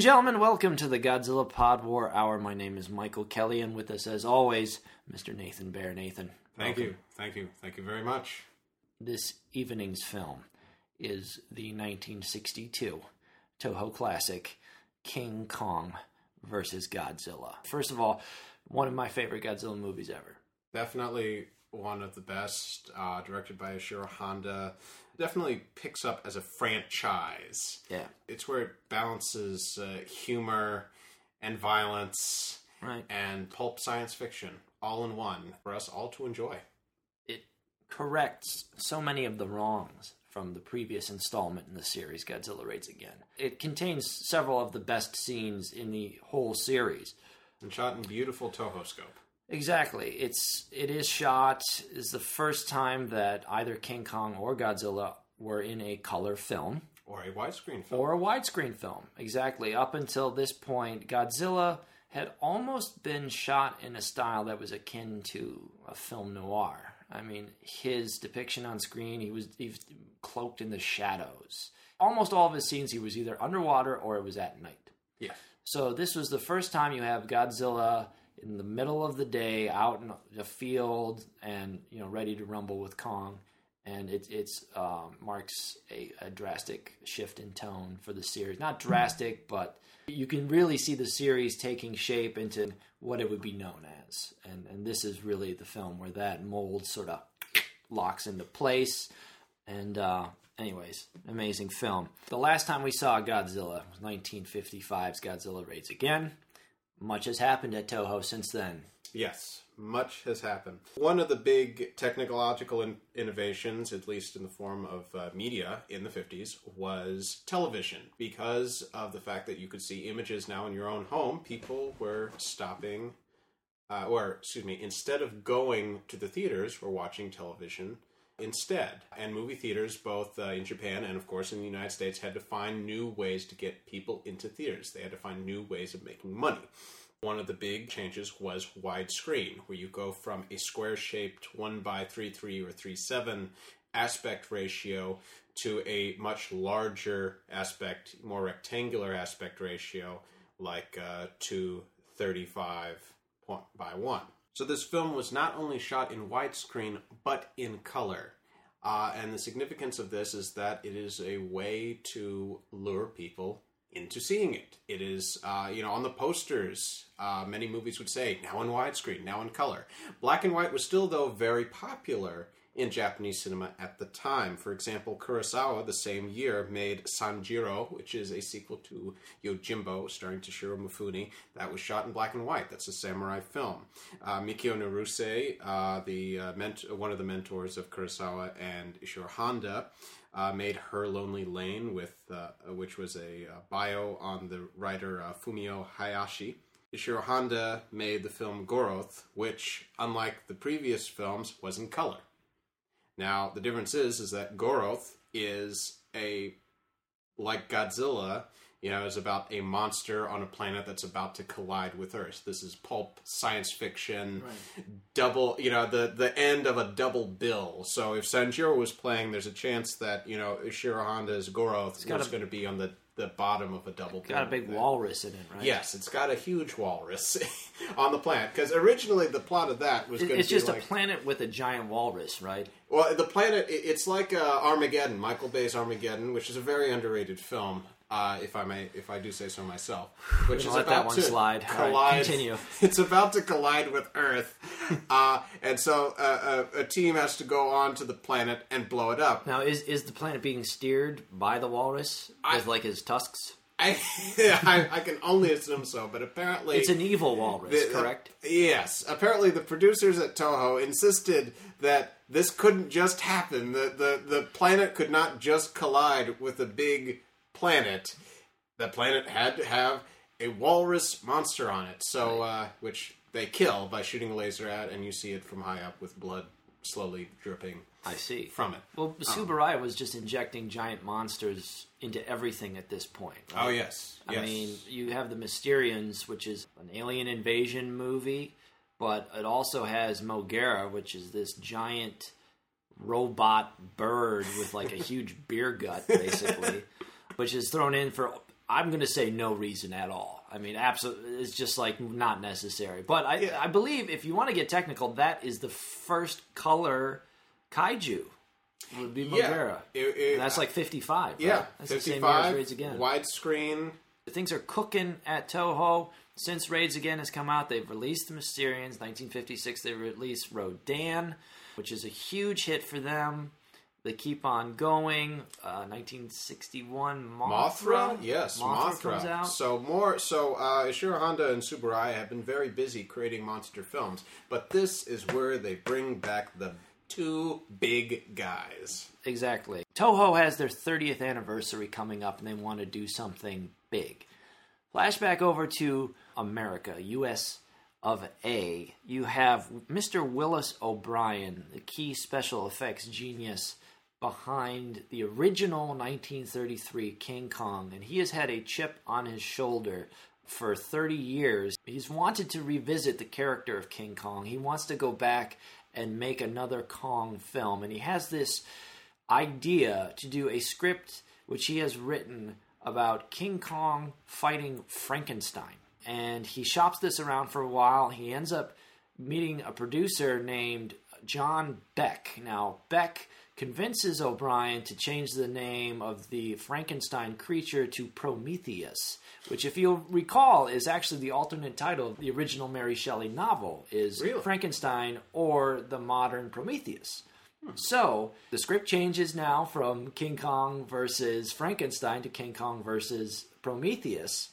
And gentlemen, welcome to the Godzilla Pod War Hour. My name is Michael Kelly, and with us, as always, Mr. Nathan Bear. Nathan, Thank welcome. you, thank you, thank you very much. This evening's film is the 1962 Toho classic King Kong versus Godzilla. First of all, one of my favorite Godzilla movies ever. Definitely one of the best, uh, directed by Ishiro Honda. Definitely picks up as a franchise. Yeah, It's where it balances uh, humor and violence right. and pulp science fiction all in one for us all to enjoy. It corrects so many of the wrongs from the previous installment in the series, Godzilla Raids Again. It contains several of the best scenes in the whole series. And shot in beautiful Toho scope. Exactly. It's it is shot is the first time that either King Kong or Godzilla were in a color film Or a widescreen film. or a widescreen film. Exactly. Up until this point, Godzilla had almost been shot in a style that was akin to a film noir. I mean, his depiction on screen, he was, he was cloaked in the shadows. Almost all of his scenes, he was either underwater or it was at night. yeah. So this was the first time you have Godzilla in the middle of the day out in the field and you know ready to rumble with Kong, and it it's um, marks a, a drastic shift in tone for the series. Not drastic, but you can really see the series taking shape into what it would be known as, and and this is really the film where that mold sort of locks into place. And uh, anyways, amazing film. The last time we saw Godzilla was 1955's Godzilla Raids Again. Much has happened at Toho since then. Yes, much has happened. One of the big technological in- innovations, at least in the form of uh, media in the 50s, was television. Because of the fact that you could see images now in your own home, people were stopping, uh, or excuse me, instead of going to the theaters, were watching television instead. And movie theaters, both uh, in Japan and of course in the United States, had to find new ways to get people into theaters. They had to find new ways of making money. One of the big changes was widescreen, where you go from a square shaped 1 by 3 3 or 3 7 aspect ratio to a much larger aspect, more rectangular aspect ratio, like uh, 235 by 1. So this film was not only shot in widescreen, but in color. Uh, and the significance of this is that it is a way to lure people into seeing it. It is, uh, you know, on the posters, uh, many movies would say, now in widescreen, now in color. Black and white was still, though, very popular in Japanese cinema at the time. For example, Kurosawa, the same year, made Sanjuro, which is a sequel to Yojimbo, starring Toshiro Mifune. That was shot in black and white. That's a samurai film. Uh, Mikio Naruse, uh, the uh, ment- one of the mentors of Kurosawa and Ishiro Honda, uh, made Her Lonely Lane, with uh, which was a uh, bio on the writer uh, Fumiko Hayashi. Ishiro Honda made the film Gorath, which, unlike the previous films, was in color. Now, the difference is, is that Gorath is a, like Godzilla, you know, is about a monster on a planet that's about to collide with Earth. This is pulp science fiction, double, you know, the the end of a double bill. So if Sanjuro was playing, there's a chance that you know Ishiro Honda's Gorath is going to be on the the bottom of a double bill. Got a big it. walrus in it, right? Yes, it's got a huge walrus on the planet because originally the plot of that was going to It's be just like a planet with a giant walrus, right? well, the planet, it's like uh, Armageddon, Michael Bay's Armageddon, which is a very underrated film, uh, if I may, if I do say so myself. Which is let that about one to slide. Right, collide. continue. It's about to collide with Earth, uh, and so uh, a, a team has to go on to the planet and blow it up. Now, is is the planet being steered by the walrus with like his tusks? I, I, I can only assume so, but apparently It's an evil walrus, The- correct? Yes. Apparently, the producers at Toho insisted that this couldn't just happen. The, the the planet could not just collide with a big planet. The planet had to have a walrus monster on it. So, uh, which they kill by shooting a laser at, and you see it from high up with blood slowly dripping I see. from it. Well, Tsuburaya was just injecting giant monsters into everything at this point. right? Oh yes, I yes. mean, you have the Mysterians, which is an alien invasion movie, but it also has Mogera, which is this giant robot bird with like a huge beer gut, basically, which is thrown in for I'm going to say no reason at all. I mean, absolutely, it's just like not necessary. But I, I believe if you want to get technical, that is the first color kaiju. Would be Yeah. Mogera. It- it- that's like 55. right? Yeah, that's the same year as fifty-five Raids Again. widescreen. Things are cooking at Toho. Since Raids Again has come out, they've released the Mysterians. 1956, they released Rodan, which is a huge hit for them. They keep on going. Uh, 1961, Mothra. Mothra, yes, Mothra. comes out. So more, so uh, Ishiro Honda and Tsuburaya have been very busy creating monster films, but this is where they bring back the two big guys. Exactly. Toho has their 30th anniversary coming up and they want to do something big. Flashback over to America, US of A. You have Mr. Willis O'Brien, the key special effects genius behind the original 1933 King Kong, and he has had a chip on his shoulder for 30 years. He's wanted to revisit the character of King Kong. He wants to go back and make another Kong film, and he has this idea to do a script which he has written about King Kong fighting Frankenstein. And he shops this around for a while. He ends up meeting a producer named John Beck. Now, Beck convinces O'Brien to change the name of the Frankenstein creature to Prometheus, which, if you'll recall, is actually the alternate title of the original Mary Shelley novel, is Really? Frankenstein or the modern Prometheus. So the script changes now from King Kong versus Frankenstein to King Kong versus Prometheus.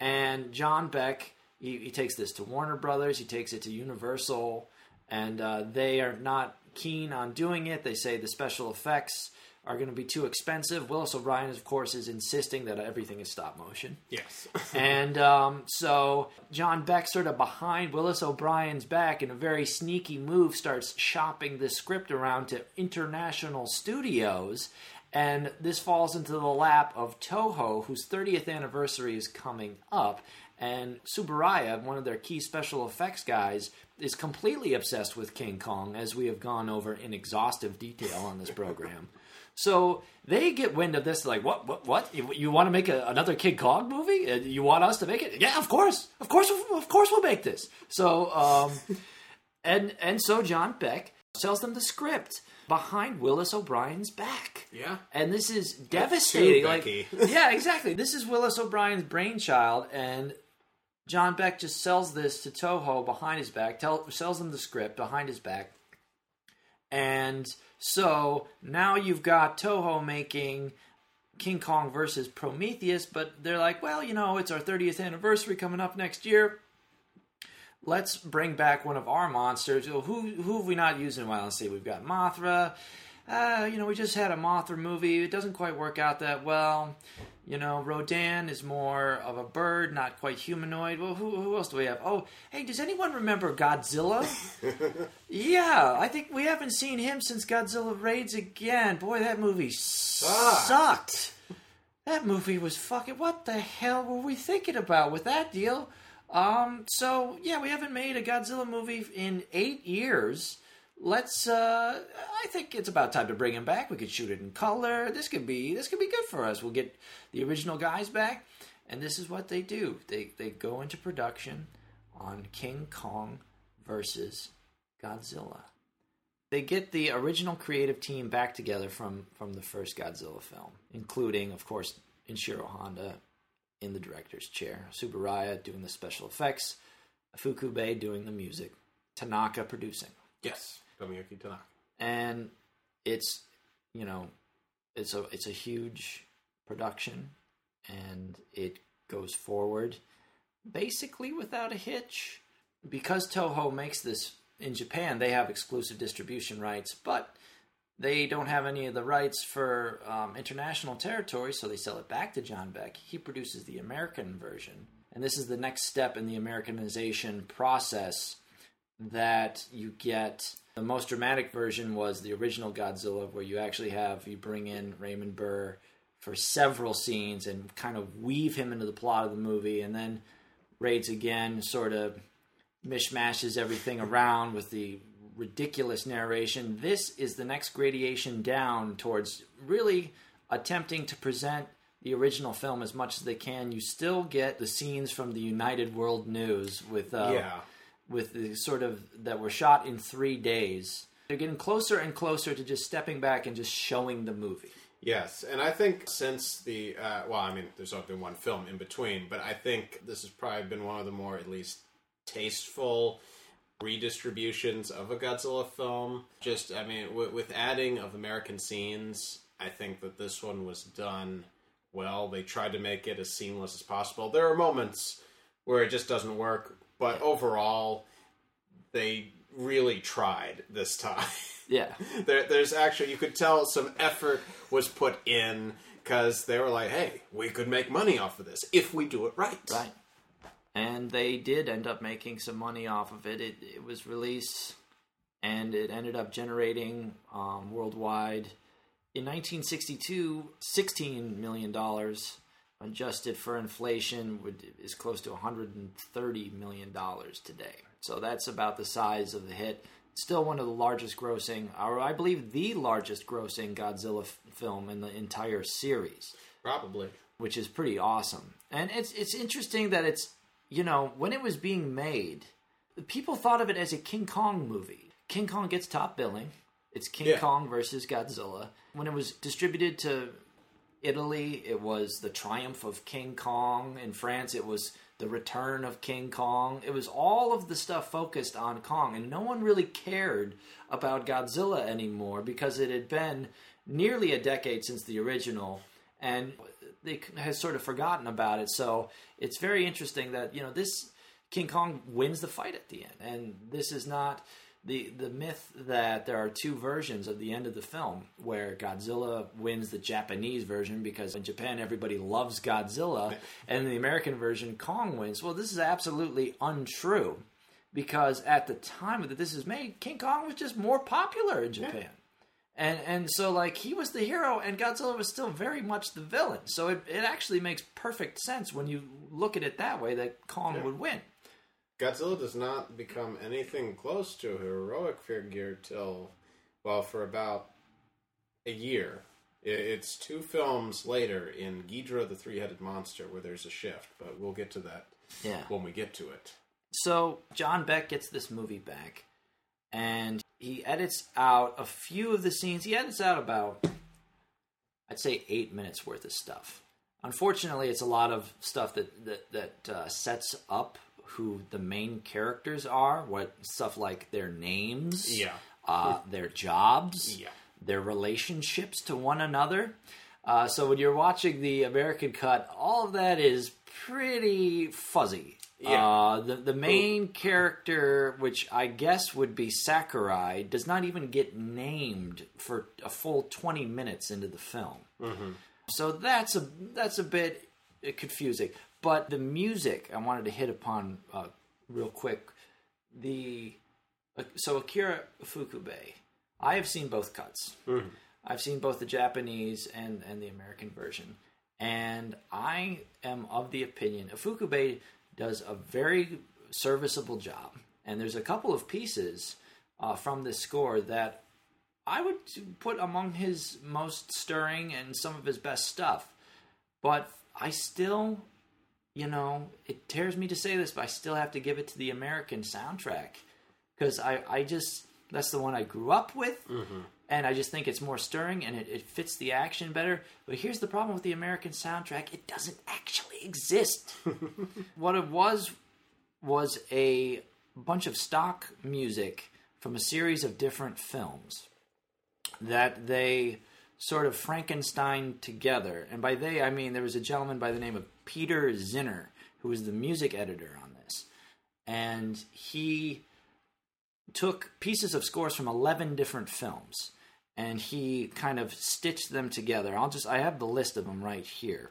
And John Beck, he, he takes this to Warner Brothers, he takes it to Universal, and uh, they are not keen on doing it. They say the special effects are going to be too expensive. Willis O'Brien, of course, is insisting that everything is stop motion. Yes. And um, so John Beck, sort of behind Willis O'Brien's back, in a very sneaky move, starts shopping the script around to international studios. And this falls into the lap of Toho, whose 30th anniversary is coming up. And Tsuburaya, one of their key special effects guys, is completely obsessed with King Kong, as we have gone over in exhaustive detail on this program. So they get wind of this, like, what, what, what? You, you want to make a, another King Kong movie? Uh, You want us to make it? Yeah, of course, of course, of course, we'll make this. So, um, and and so John Beck sells them the script behind Willis O'Brien's back. Yeah. and this is devastating. Like, Becky. yeah, exactly. This is Willis O'Brien's brainchild, and John Beck just sells this to Toho behind his back. Tell, sells them the script behind his back. And so now you've got Toho making King Kong versus Prometheus, but they're like, well, you know, it's our 30th anniversary coming up next year. Let's bring back one of our monsters. Who who have we not used in a while? Let's see. We've got Mothra. Uh, you know, we just had a Mothra movie. It doesn't quite work out that well. You know, Rodan is more of a bird, not quite humanoid. Well, who, who else do we have? Oh, hey, does anyone remember Godzilla? yeah, I think we haven't seen him since Godzilla Raids Again. Boy, that movie sucked. That movie was fucking. What the hell were we thinking about with that deal? Um, so yeah, we haven't made a Godzilla movie in eight years. Let's. Uh, I think it's about time to bring him back. We could shoot it in color. This could be. This could be good for us. We'll get the original guys back, and this is what they do. They they go into production on King Kong versus Godzilla. They get the original creative team back together from from the first Godzilla film, including, of course, Ishiro Honda in the director's chair, Tsuburaya doing the special effects, Ifukube doing the music, Tanaka producing, Yes. And it's you know it's a it's a huge production, and it goes forward basically without a hitch because Toho makes this in Japan. They have exclusive distribution rights, but they don't have any of the rights for um, international territory, so they sell it back to John Beck. He produces the American version, and this is the next step in the Americanization process that you get. The most dramatic version was the original Godzilla, where you actually have you bring in Raymond Burr for several scenes and kind of weave him into the plot of the movie, and then Raids again sort of mishmashes everything around with the ridiculous narration. This is the next gradation down towards really attempting to present the original film as much as they can, you still get the scenes from the United World News with uh, yeah. With the sort of that were shot in three days. They're getting closer and closer to just stepping back and just showing the movie. Yes, and I think since the uh, well, I mean, there's only been one film in between, but I think this has probably been one of the more at least tasteful redistributions of a Godzilla film. Just, I mean, with, with adding of American scenes, I think that this one was done well. They tried to make it as seamless as possible. There are moments where it just doesn't work, but overall, they really tried this time. Yeah. there, there's actually you could tell some effort was put in because they were like, "Hey, we could make money off of this if we do it right." Right. And they did end up making some money off of it. It, it was released and it ended up generating um, worldwide in 1962 $16 million adjusted for inflation would, is close to $130 million today. So that's about the size of the hit. Still one of the largest grossing, or I believe the largest grossing Godzilla f- film in the entire series Probably. which is pretty awesome. And it's it's interesting that it's you know when it was being made, people thought of it as a King Kong movie. King Kong gets top billing. It's King Yeah. Kong versus Godzilla. When it was distributed to Italy, it was the triumph of King Kong. In France, it was the return of King Kong. It was all of the stuff focused on Kong, and no one really cared about Godzilla anymore because it had been nearly a decade since the original, and they had sort of forgotten about it. So it's very interesting that you know this King Kong wins the fight at the end, and this is not the the myth that there are two versions of the end of the film where Godzilla wins the Japanese version because in Japan everybody loves Godzilla and the American version Kong wins. Well, this is absolutely untrue because at the time that this is made, King Kong was just more popular in Japan. And and so like he was the hero and Godzilla was still very much the villain. So it, it actually makes perfect sense when you look at it that way that Kong would win. Godzilla does not become anything close to a heroic figure till, well, for about a year. It's two films later in Ghidorah the Three Headed Monster where there's a shift, but we'll get to that Yeah. when we get to it. So John Beck gets this movie back, and he edits out a few of the scenes. He edits out about, I'd say, eight minutes worth of stuff. Unfortunately, it's a lot of stuff that that that uh, sets up who the main characters are. What stuff like their names, Yeah. uh, their jobs, Yeah. their relationships to one another. Uh, so when you're watching the American cut, all of that is pretty fuzzy. Yeah. Uh, the the main character, which I guess would be Sakurai, does not even get named for a full 20 minutes into the film. So that's a that's a bit confusing. But the music I wanted to hit upon uh, real quick. The uh, so Akira Ifukube, I have seen both cuts. I've seen both the Japanese and and the American version, and I am of the opinion Ifukube does a very serviceable job. And there's a couple of pieces uh, from this score that I would put among his most stirring and some of his best stuff. But I still, you know, it tears me to say this, but I still have to give it to the American soundtrack because I, I just that's the one I grew up with, mm-hmm. and I just think it's more stirring and it, it fits the action better. But here's the problem with the American soundtrack: it doesn't actually exist. what it was was a bunch of stock music from a series of different films that they sort of Frankenstein together. And by they, I mean there was a gentleman by the name of Peter Zinner who was the music editor on this. And he took pieces of scores from 11 different films and he kind of stitched them together. I'll just, I have the list of them right here.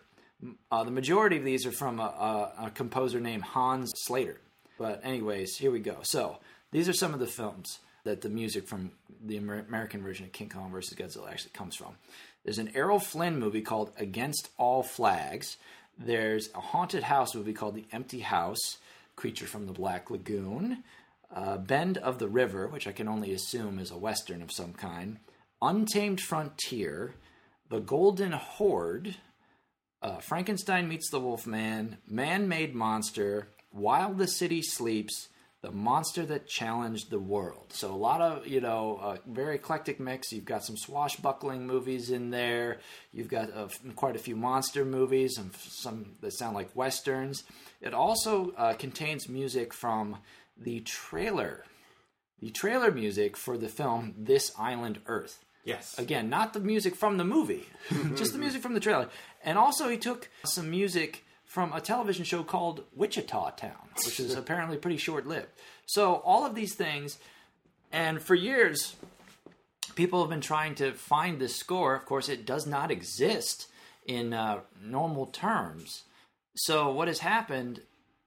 Uh, the majority of these are from a, a, a composer named Hans Salter. But, anyways, here we go. So, these are some of the films that the music from the American version of King Kong vs. Godzilla actually comes from. There's an Errol Flynn movie called Against All Flags. There's a haunted house movie called The Empty House, Creature from the Black Lagoon. Uh, Bend of the River, which I can only assume is a western of some kind. Untamed Frontier. The Golden Horde. uh, Frankenstein meets the Wolfman, Man Made Monster, While the City Sleeps, The Monster That Challenged the World. So a lot of, you know, a very eclectic mix. You've got some swashbuckling movies in there. You've got uh, quite a few monster movies and some that sound like westerns. It also uh, contains music from the trailer, the trailer music for the film This Island Earth. Yes. Again, not the music from the movie, just the music from the trailer. And also, he took some music from a television show called Wichita Town, which is apparently pretty short lived. So, all of these things, and for years, people have been trying to find this score. Of course, it does not exist in uh, normal terms. So, what has happened,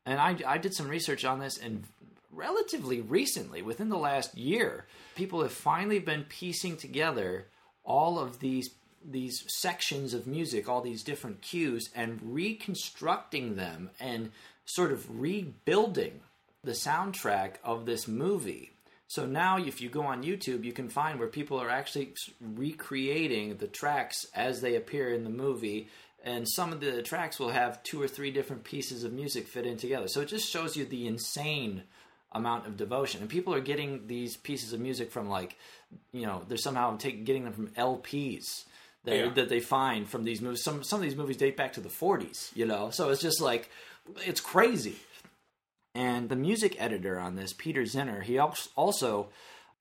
and I, I did some research on this, and relatively recently, within the last year, people have finally been piecing together all of these these sections of music, all these different cues, and reconstructing them and sort of rebuilding the soundtrack of this movie. So now, if you go on YouTube, you can find where people are actually recreating the tracks as they appear in the movie. And some of the tracks will have two or three different pieces of music fit in together. So it just shows you the insane amount of devotion. And people are getting these pieces of music from like, you know, they're somehow take, getting them from LPs that, Yeah. that they find from these movies. Some some of these movies date back to the 40s, you know. So it's just like it's crazy. And the music editor on this, Peter Zinner, he als- also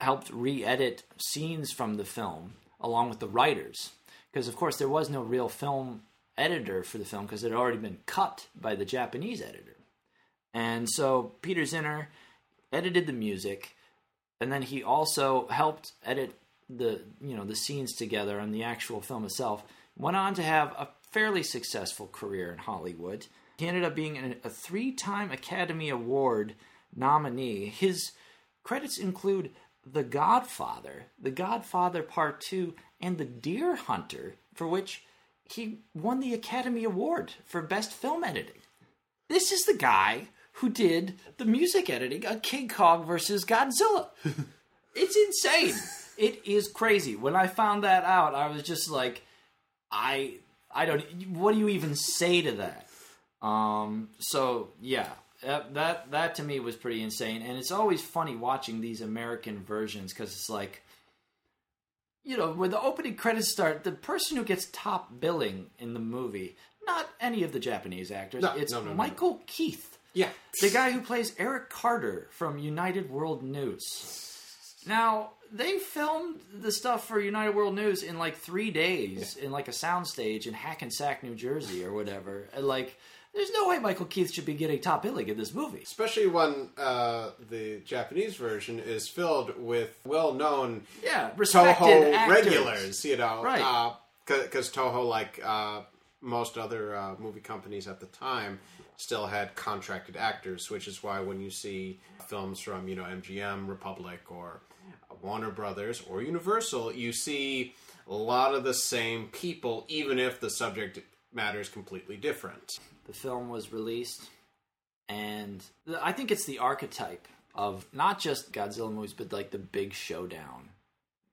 helped re-edit scenes from the film along with the writers, because of course there was no real film editor for the film because it had already been cut by the Japanese editor. And so Peter Zinner edited the music, and then he also helped edit the you know the scenes together and the actual film itself. Went on to have a fairly successful career in Hollywood. He ended up being an- a three-time Academy Award nominee. His credits include The Godfather, The Godfather Part Two, and The Deer Hunter, for which he won the Academy Award for Best Film Editing. This is the guy who did the music editing on King Kong versus Godzilla. it's insane. It is crazy. When I found that out, I was just like, I, I don't. What do you even say to that? Um. So yeah, that that, that to me was pretty insane, and it's always funny watching these American versions because it's like. You know, when the opening credits start, the person who gets top billing in the movie, not any of the Japanese actors, No, it's no, no, Michael Keith Yeah. the guy who plays Eric Carter from United World News. Now, they filmed the stuff for United World News in like three days in like a soundstage in Hackensack, New Jersey, or whatever. And like, there's no way Michael Keith should be getting top billing in this movie. Especially when uh, the Japanese version is filled with well-known Yeah, respected Toho actors. regulars, you know, Right. Because Toho, like uh, most other uh, movie companies at the time, still had contracted actors, which is why when you see films from you know MGM, Republic, or Warner Brothers or Universal, you see a lot of the same people, even if the subject matter is completely different. the film was released, and I think it's the archetype of not just Godzilla movies, but like the big showdown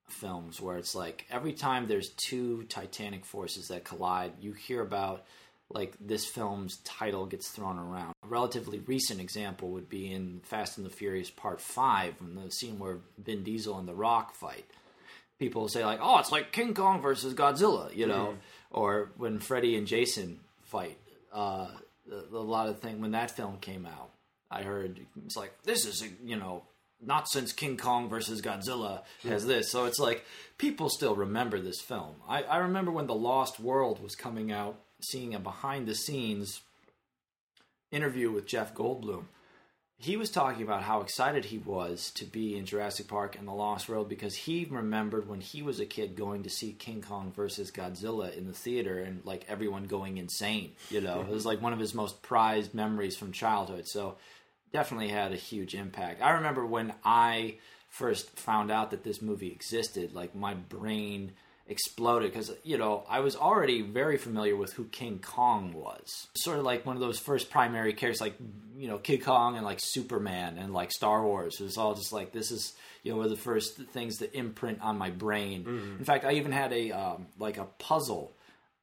films, where it's like every time there's two titanic forces that collide, you hear about like this film's title gets thrown around. A relatively recent example would be in Fast and the Furious Part Five, in the scene where Vin Diesel and The Rock fight people say like, "Oh, it's like King Kong versus Godzilla," you know, or when Freddy and Jason fight. Uh, a, a lot of thing when that film came out, I heard it's like this is you know not since King Kong versus Godzilla has this. So it's like people still remember this film. I, I remember when The Lost World was coming out, seeing a behind the scenes interview with Jeff Goldblum he was talking about how excited he was to be in Jurassic Park and the Lost World because he remembered when he was a kid going to see King Kong versus Godzilla in the theater and like everyone going insane. You know, mm-hmm. it was like one of his most prized memories from childhood. So definitely had a huge impact. I remember when I first found out that this movie existed, like my brain exploded because you know I was already very familiar with who King Kong was. Sort of like one of those first primary characters, like you know King Kong and like Superman and like Star Wars. It was all just like this is you know one of the first things that imprint on my brain. In fact, I even had a um, like a puzzle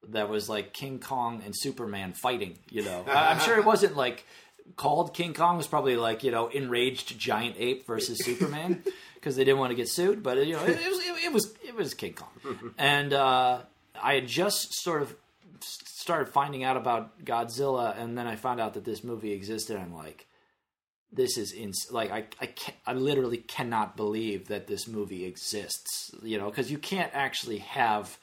that was like King Kong and Superman fighting. You know, I'm sure it wasn't like called King Kong. Was probably like you know enraged giant ape versus Superman because they didn't want to get sued. But you know, it, it was it, it was it was King Kong, and uh, I had just sort of started finding out about Godzilla, and then I found out that this movie existed. I'm like, this is ins- like I I can I literally cannot believe that this movie exists. You know, because you can't actually have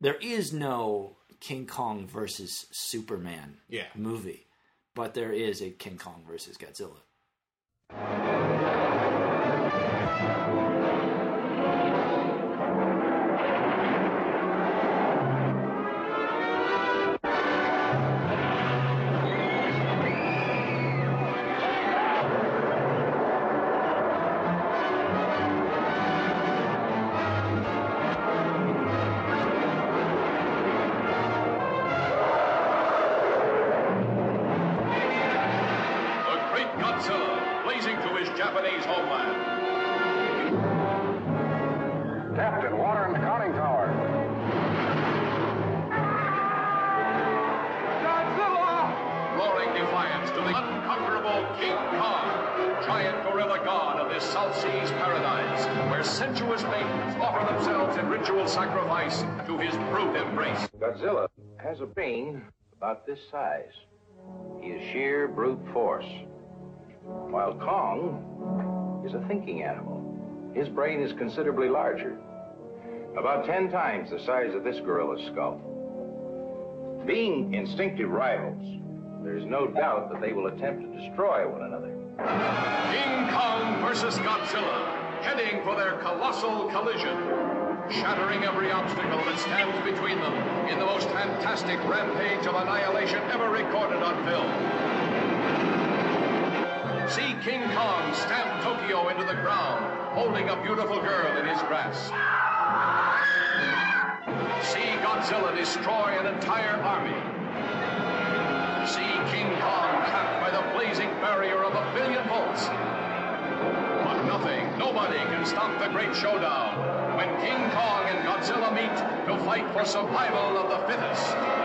there is no King Kong versus Superman Yeah. movie, but there is a King Kong versus Godzilla. South Seas paradise, where sensuous maidens offer themselves in ritual sacrifice to his brute embrace. Godzilla has a brain about this size. He is sheer brute force. While Kong is a thinking animal. His brain is considerably larger. About ten times the size of this gorilla's skull. Being instinctive rivals, there's no doubt that they will attempt to destroy one another. King Kong versus Godzilla, heading for their colossal collision, shattering every obstacle that stands between them in the most fantastic rampage of annihilation ever recorded on film. See King Kong stamp Tokyo into the ground, holding a beautiful girl in his grasp. See Godzilla destroy an entire army. See King Kong trapped by the blazing barrier of a billion volts. But nothing, nobody can stop the great showdown when King Kong and Godzilla meet to fight for survival of the fittest.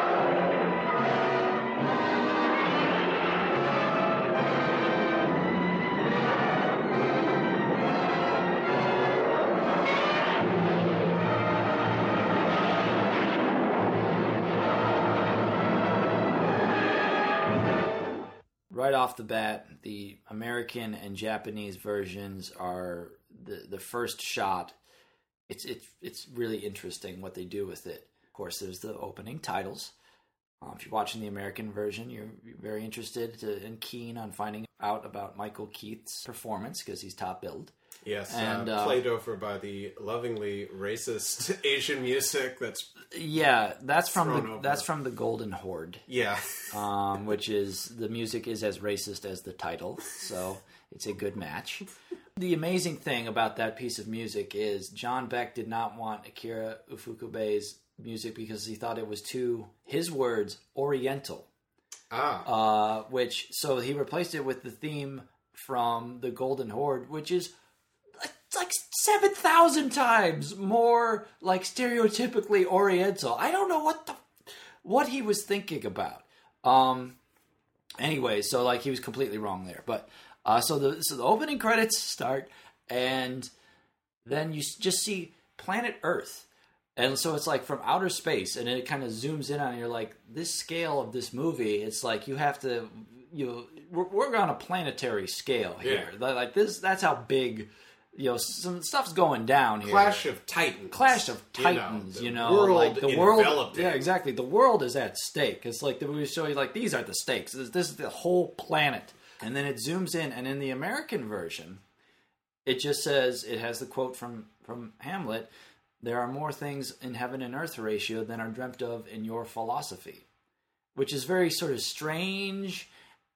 Right off the bat, the American and Japanese versions are the the first shot. It's it's it's really interesting what they do with it. Of course, there's the opening titles. Uh, if you're watching the American version, you're very interested to, and keen on finding out about Michael Keith's performance because he's top billed. Yes, And, uh, uh, played over by the lovingly racist Asian music. That's Yeah, that's from the over. that's from the Golden Horde. yeah, um, which is the music is as racist as the title, so it's a good match. The amazing thing about that piece of music is John Beck did not want Akira Ifukube's music because he thought it was too, his words, oriental. ah, Uh, which so he replaced it with the theme from the Golden Horde, which is 7,000 times more like stereotypically oriental. I don't know what the what he was thinking about. Um anyway, so like he was completely wrong there. But uh so the so the opening credits start and then you just see planet Earth. And so it's like from outer space and it kind of zooms in on you're like this scale of this movie, it's like you have to you know, we're, we're on a planetary scale here. Yeah. Like this that's how big you know, some stuff's going down here. Clash of Titans. Clash of You know, Titans, the you know, world like the world. enveloped Yeah, exactly. The world is at stake. It's like the movie show you like these are the stakes. This, this is the whole planet, and then it zooms in, and in the American version, it just says it has the quote from from Hamlet. There are more things in heaven and earth Horatio than are dreamt of in your philosophy, which is very sort of strange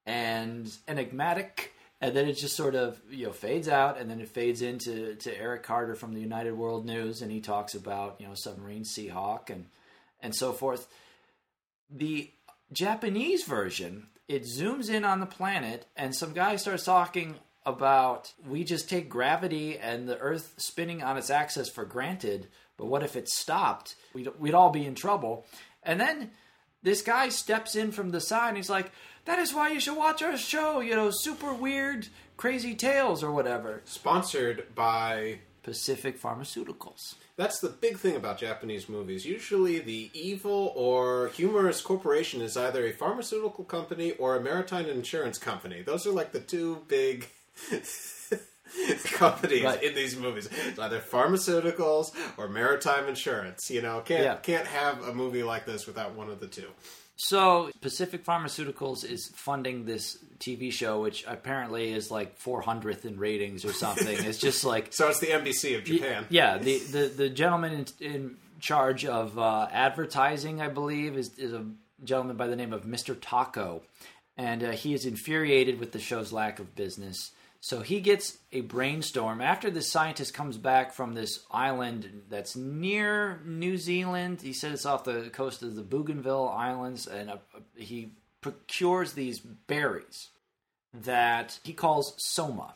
and enigmatic. And then it just sort of you know fades out, and then it fades into to Eric Carter from the United World News, and he talks about you know submarine Seahawk and and so forth. The Japanese version, it zooms in on the planet, and some guy starts talking about we just take gravity and the Earth spinning on its axis for granted, but what if it stopped? We'd, we'd all be in trouble. And then this guy steps in from the side and he's like, "That is why you should watch our show. You know, super weird, crazy tales or whatever." Sponsored by. Pacific Pharmaceuticals. That's the big thing about Japanese movies. Usually, the evil or humorous corporation is either a pharmaceutical company or a maritime insurance company. Those are like the two big companies Right. in these movies. It's either pharmaceuticals or maritime insurance. You know, can't Yeah. can't have a movie like this without one of the two. So Pacific Pharmaceuticals is funding this TV show, which apparently is like 400th in ratings or something. it's just like So it's the NBC of Japan. Yeah, the the, the gentleman in, in charge of uh, advertising, I believe, is is a gentleman by the name of Mr. Tako, and uh, he is infuriated with the show's lack of business. So he gets a brainstorm after the scientist comes back from this island that's near New Zealand. He says it's off the coast of the Bougainville Islands, and uh, he procures these berries that he calls soma,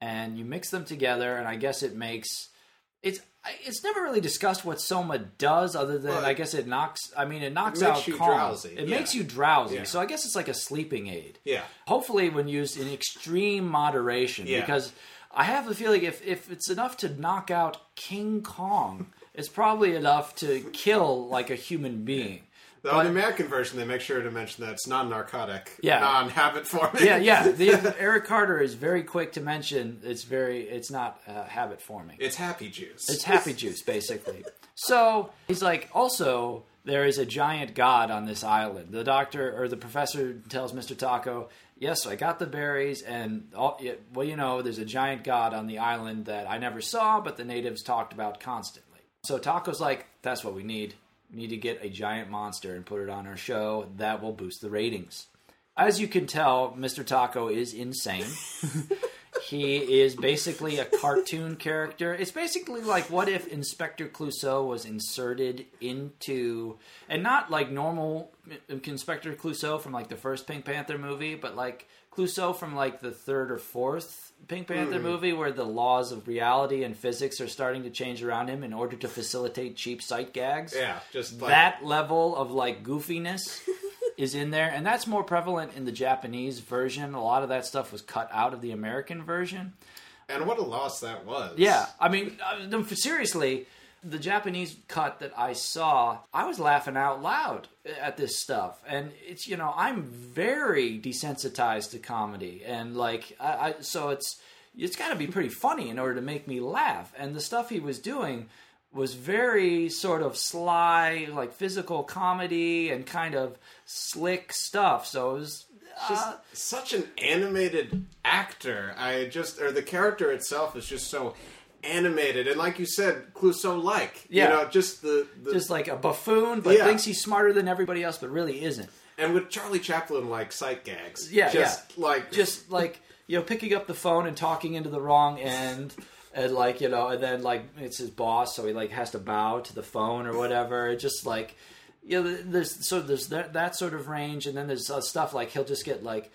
and you mix them together, and I guess it makes it's. It's never really discussed what soma does, other than Well, I guess it knocks. I mean, it knocks makes out you calm. drowsy, It yeah. makes you drowsy. Yeah. So I guess it's like a sleeping aid. Yeah. Hopefully, when used in extreme moderation, Yeah. because I have a feeling if if it's enough to knock out King Kong, it's probably enough to kill like a human being. Though in the American version, they make sure to mention that it's non-narcotic, Yeah. non-habit forming. Yeah, yeah. The, Eric Carter is very quick to mention it's very it's not uh, habit forming. It's happy juice. It's happy juice, basically. So he's like, also, there is a giant god on this island. The doctor or the professor tells Mr. Tako, yes, I got the berries, and all, well, you know, there's a giant god on the island that I never saw, but the natives talked about constantly. So Tako's like, that's what we need. Need to get a giant monster and put it on our show. That will boost the ratings. As you can tell, Mr. Tako is insane. He is basically a cartoon character. It's basically like what if Inspector Clouseau was inserted into, and not like normal Inspector Clouseau from like the first Pink Panther movie, but like Clouseau from like the third or fourth Pink Panther movie, where the laws of reality and physics are starting to change around him in order to facilitate cheap sight gags? Yeah, just like that level of like goofiness is in there and that's more prevalent in the japanese version. A lot of that stuff was cut out of the american version. And what a loss that was. yeah i mean uh, seriously the japanese cut that i saw i was laughing out loud at this stuff and it's you know i'm very desensitized to comedy and like i, I so it's it's got to be pretty funny in order to make me laugh and the stuff he was doing was very sort of sly, like physical comedy and kind of slick stuff. So it was. just Uh, such an animated actor. I just, or the character itself is just so animated, and like you said, Clouseau like. Yeah. you know, just the, the just like a buffoon, but Yeah. thinks he's smarter than everybody else, but really isn't. and with Charlie Chaplin like sight gags. Yeah, just like Just like you know, picking up the phone and talking into the wrong end, and like you know, and then like it's his boss, so he like has to bow to the phone or whatever. Just like you know, there's so there's that, that sort of range, and then there's uh, stuff like he'll just get like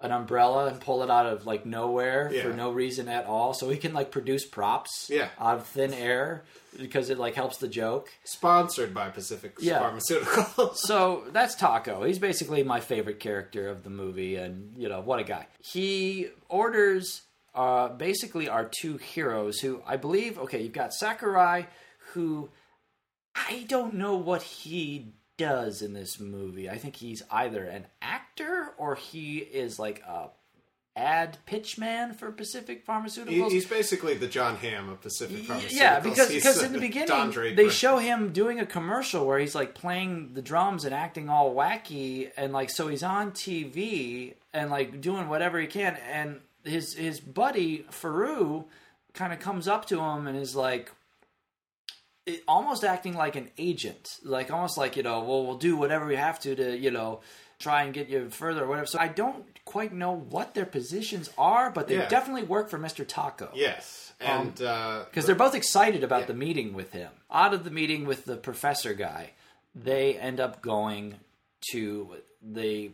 an umbrella and pull it out of like nowhere Yeah. for no reason at all, so he can like produce props Yeah. out of thin air because it like helps the joke. sponsored by Pacific Yeah. Pharmaceuticals. So that's Tako. He's basically my favorite character of the movie, and you know what a guy. He orders uh, basically our two heroes, who I believe. Okay, you've got Sakurai, who I don't know what he does in this movie. I think he's either an actor or he is like a ad pitch man for Pacific Pharmaceuticals. he's basically the Jon Hamm of Pacific Pharmaceuticals. Yeah, because because in the beginning they show him doing a commercial where he's like playing the drums and acting all wacky and like so he's on TV and like doing whatever he can and his his buddy Faru kind of comes up to him and is like it- almost acting like an agent like almost like you know well we'll do whatever we have to to you know try and get you further or whatever so I don't quite know what their positions are but they Yeah. definitely work for Mr. Tako Yes, and uh, because they're both excited about the meeting with him. Out of the meeting with the professor guy, they end up going to the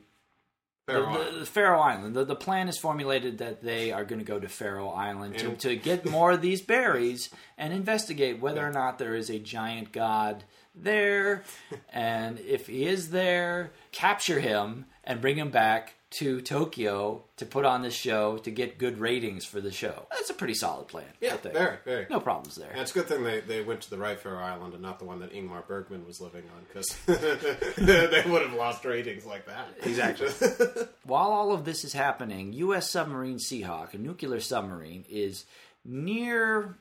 Faroe the, the Faroe Island. The, the plan is formulated that they are going to go to Faroe Island to, to get more of these berries and investigate whether or not there is a giant god there? and if he is there, capture him and bring him back to Tokyo to put on this show to get good ratings for the show. That's a pretty solid plan. Yeah, very, very. No problems there. And it's a good thing they, they went to the right fair island and not the one that Ingmar Bergman was living on because they would have lost ratings like that. Exactly. While all of this is happening, U.S. submarine Seahawk, a nuclear submarine, is near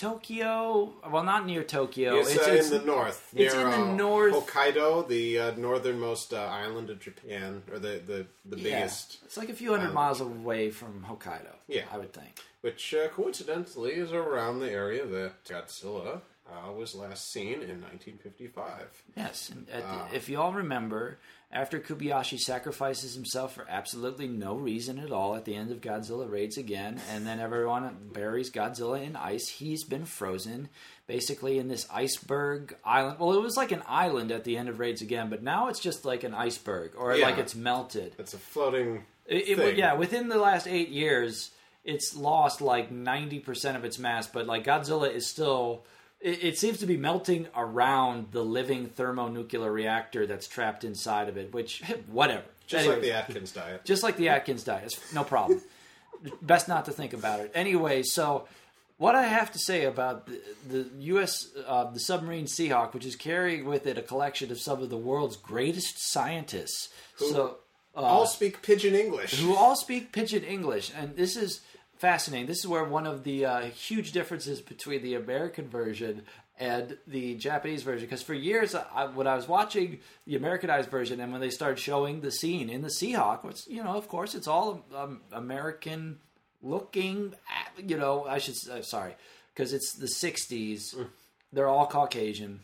Tokyo. Well, not near Tokyo. It's, uh, in the north, it's near in the uh, north. Hokkaido, the uh, northernmost uh, island of Japan, or the the, the yeah, biggest, it's like a few hundred miles away from Hokkaido. Yeah. I would think. which uh, coincidentally is around the area that Godzilla uh, was last seen in 1955. Yes, the, if you all remember, after Kobayashi sacrifices himself for absolutely no reason at all at the end of Godzilla Raids Again, and then everyone buries Godzilla in ice, he's been frozen basically in this iceberg island. Well, it was like an island at the end of Raids Again, but now it's just like an iceberg, or Yeah. like it's melted. It's a floating. It, it, yeah, within the last eight years, it's lost like ninety percent of its mass, but like Godzilla is still. It, it seems to be melting around the living thermonuclear reactor that's trapped inside of it. Which, whatever. just like the Atkins diet. just like the Atkins diet. It's no problem. Best not to think about it. Anyway, so what I have to say about the, the U.S. Uh, the submarine Seahawk, which is carrying with it a collection of some of the world's greatest scientists. so All speak pidgin English. who all speak pidgin English, and this is fascinating. This is where one of the uh, huge differences between the American version and the Japanese version. Because for years, I, when I was watching the Americanized version, and when they started showing the scene in the Seahawk, which you know, of course, it's all um, American looking. You know, I should uh, sorry, because it's the '60s. They're all Caucasian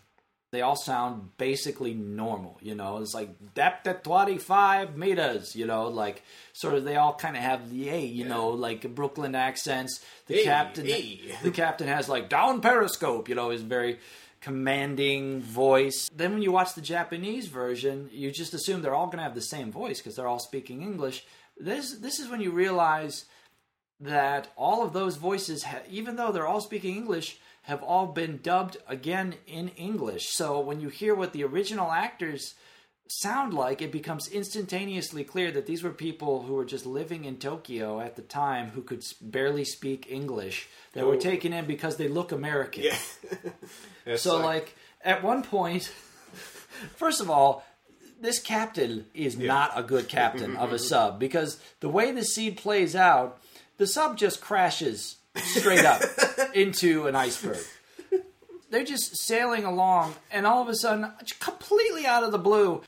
they all sound basically normal, you know. It's like depth at 25 meters, you know, like sort of they all kind of have the A, you know, like Brooklyn accents. The Hey, captain hey. the captain has like down periscope, you know, his very commanding voice. Then when you watch the Japanese version, you just assume they're all going to have the same voice because they're all speaking English. This this is when you realize that all of those voices, ha- even though they're all speaking English, have all been dubbed again in English. So when you hear what the original actors sound like, it becomes instantaneously clear that these were people who were just living in Tokyo at the time who could barely speak English that were Oh. taken in because they look American. Yeah. So, like, at one point, first of all, this captain is not a good captain of a sub because the way the scene plays out, the sub just crashes straight up into an iceberg. They're just sailing along, and all of a sudden, completely out of the blue,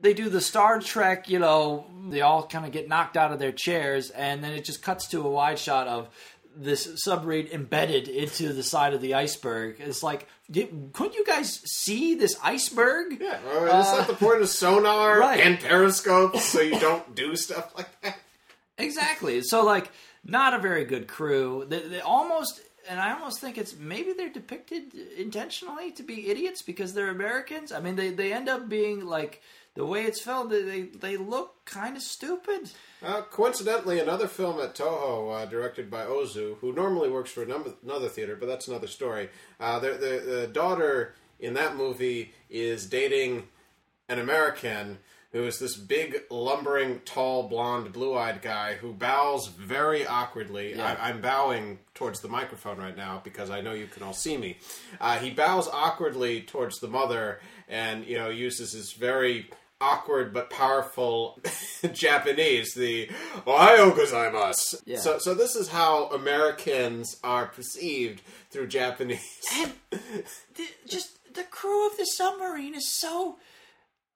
they do the Star Trek, you know, they all kind of get knocked out of their chairs, and then it just cuts to a wide shot of this submarine embedded into the side of the iceberg. It's like, couldn't you guys see this iceberg? Yeah, well, it's not the point of sonar Uh, right. and periscopes, so you don't do stuff like that. Exactly. So, like, not a very good crew. They, they almost, and I almost think it's maybe they're depicted intentionally to be idiots because they're Americans. I mean, they, they end up being like the way it's filmed. They they, look kind of stupid. Uh, coincidentally, another film at Toho, uh, directed by Ozu, who normally works for another, another theater, but that's another story. Uh, the, the, the daughter in that movie is dating an American who is this big, lumbering, tall, blonde, blue-eyed guy who bows very awkwardly. I, I'm bowing towards the microphone right now because I know you can all see me. Uh, he bows awkwardly towards the mother, and you know uses his very awkward but powerful Japanese, the Ohayo gozaimasu. Yeah. So, so this is how Americans are perceived through Japanese. the, just the crew of the submarine is so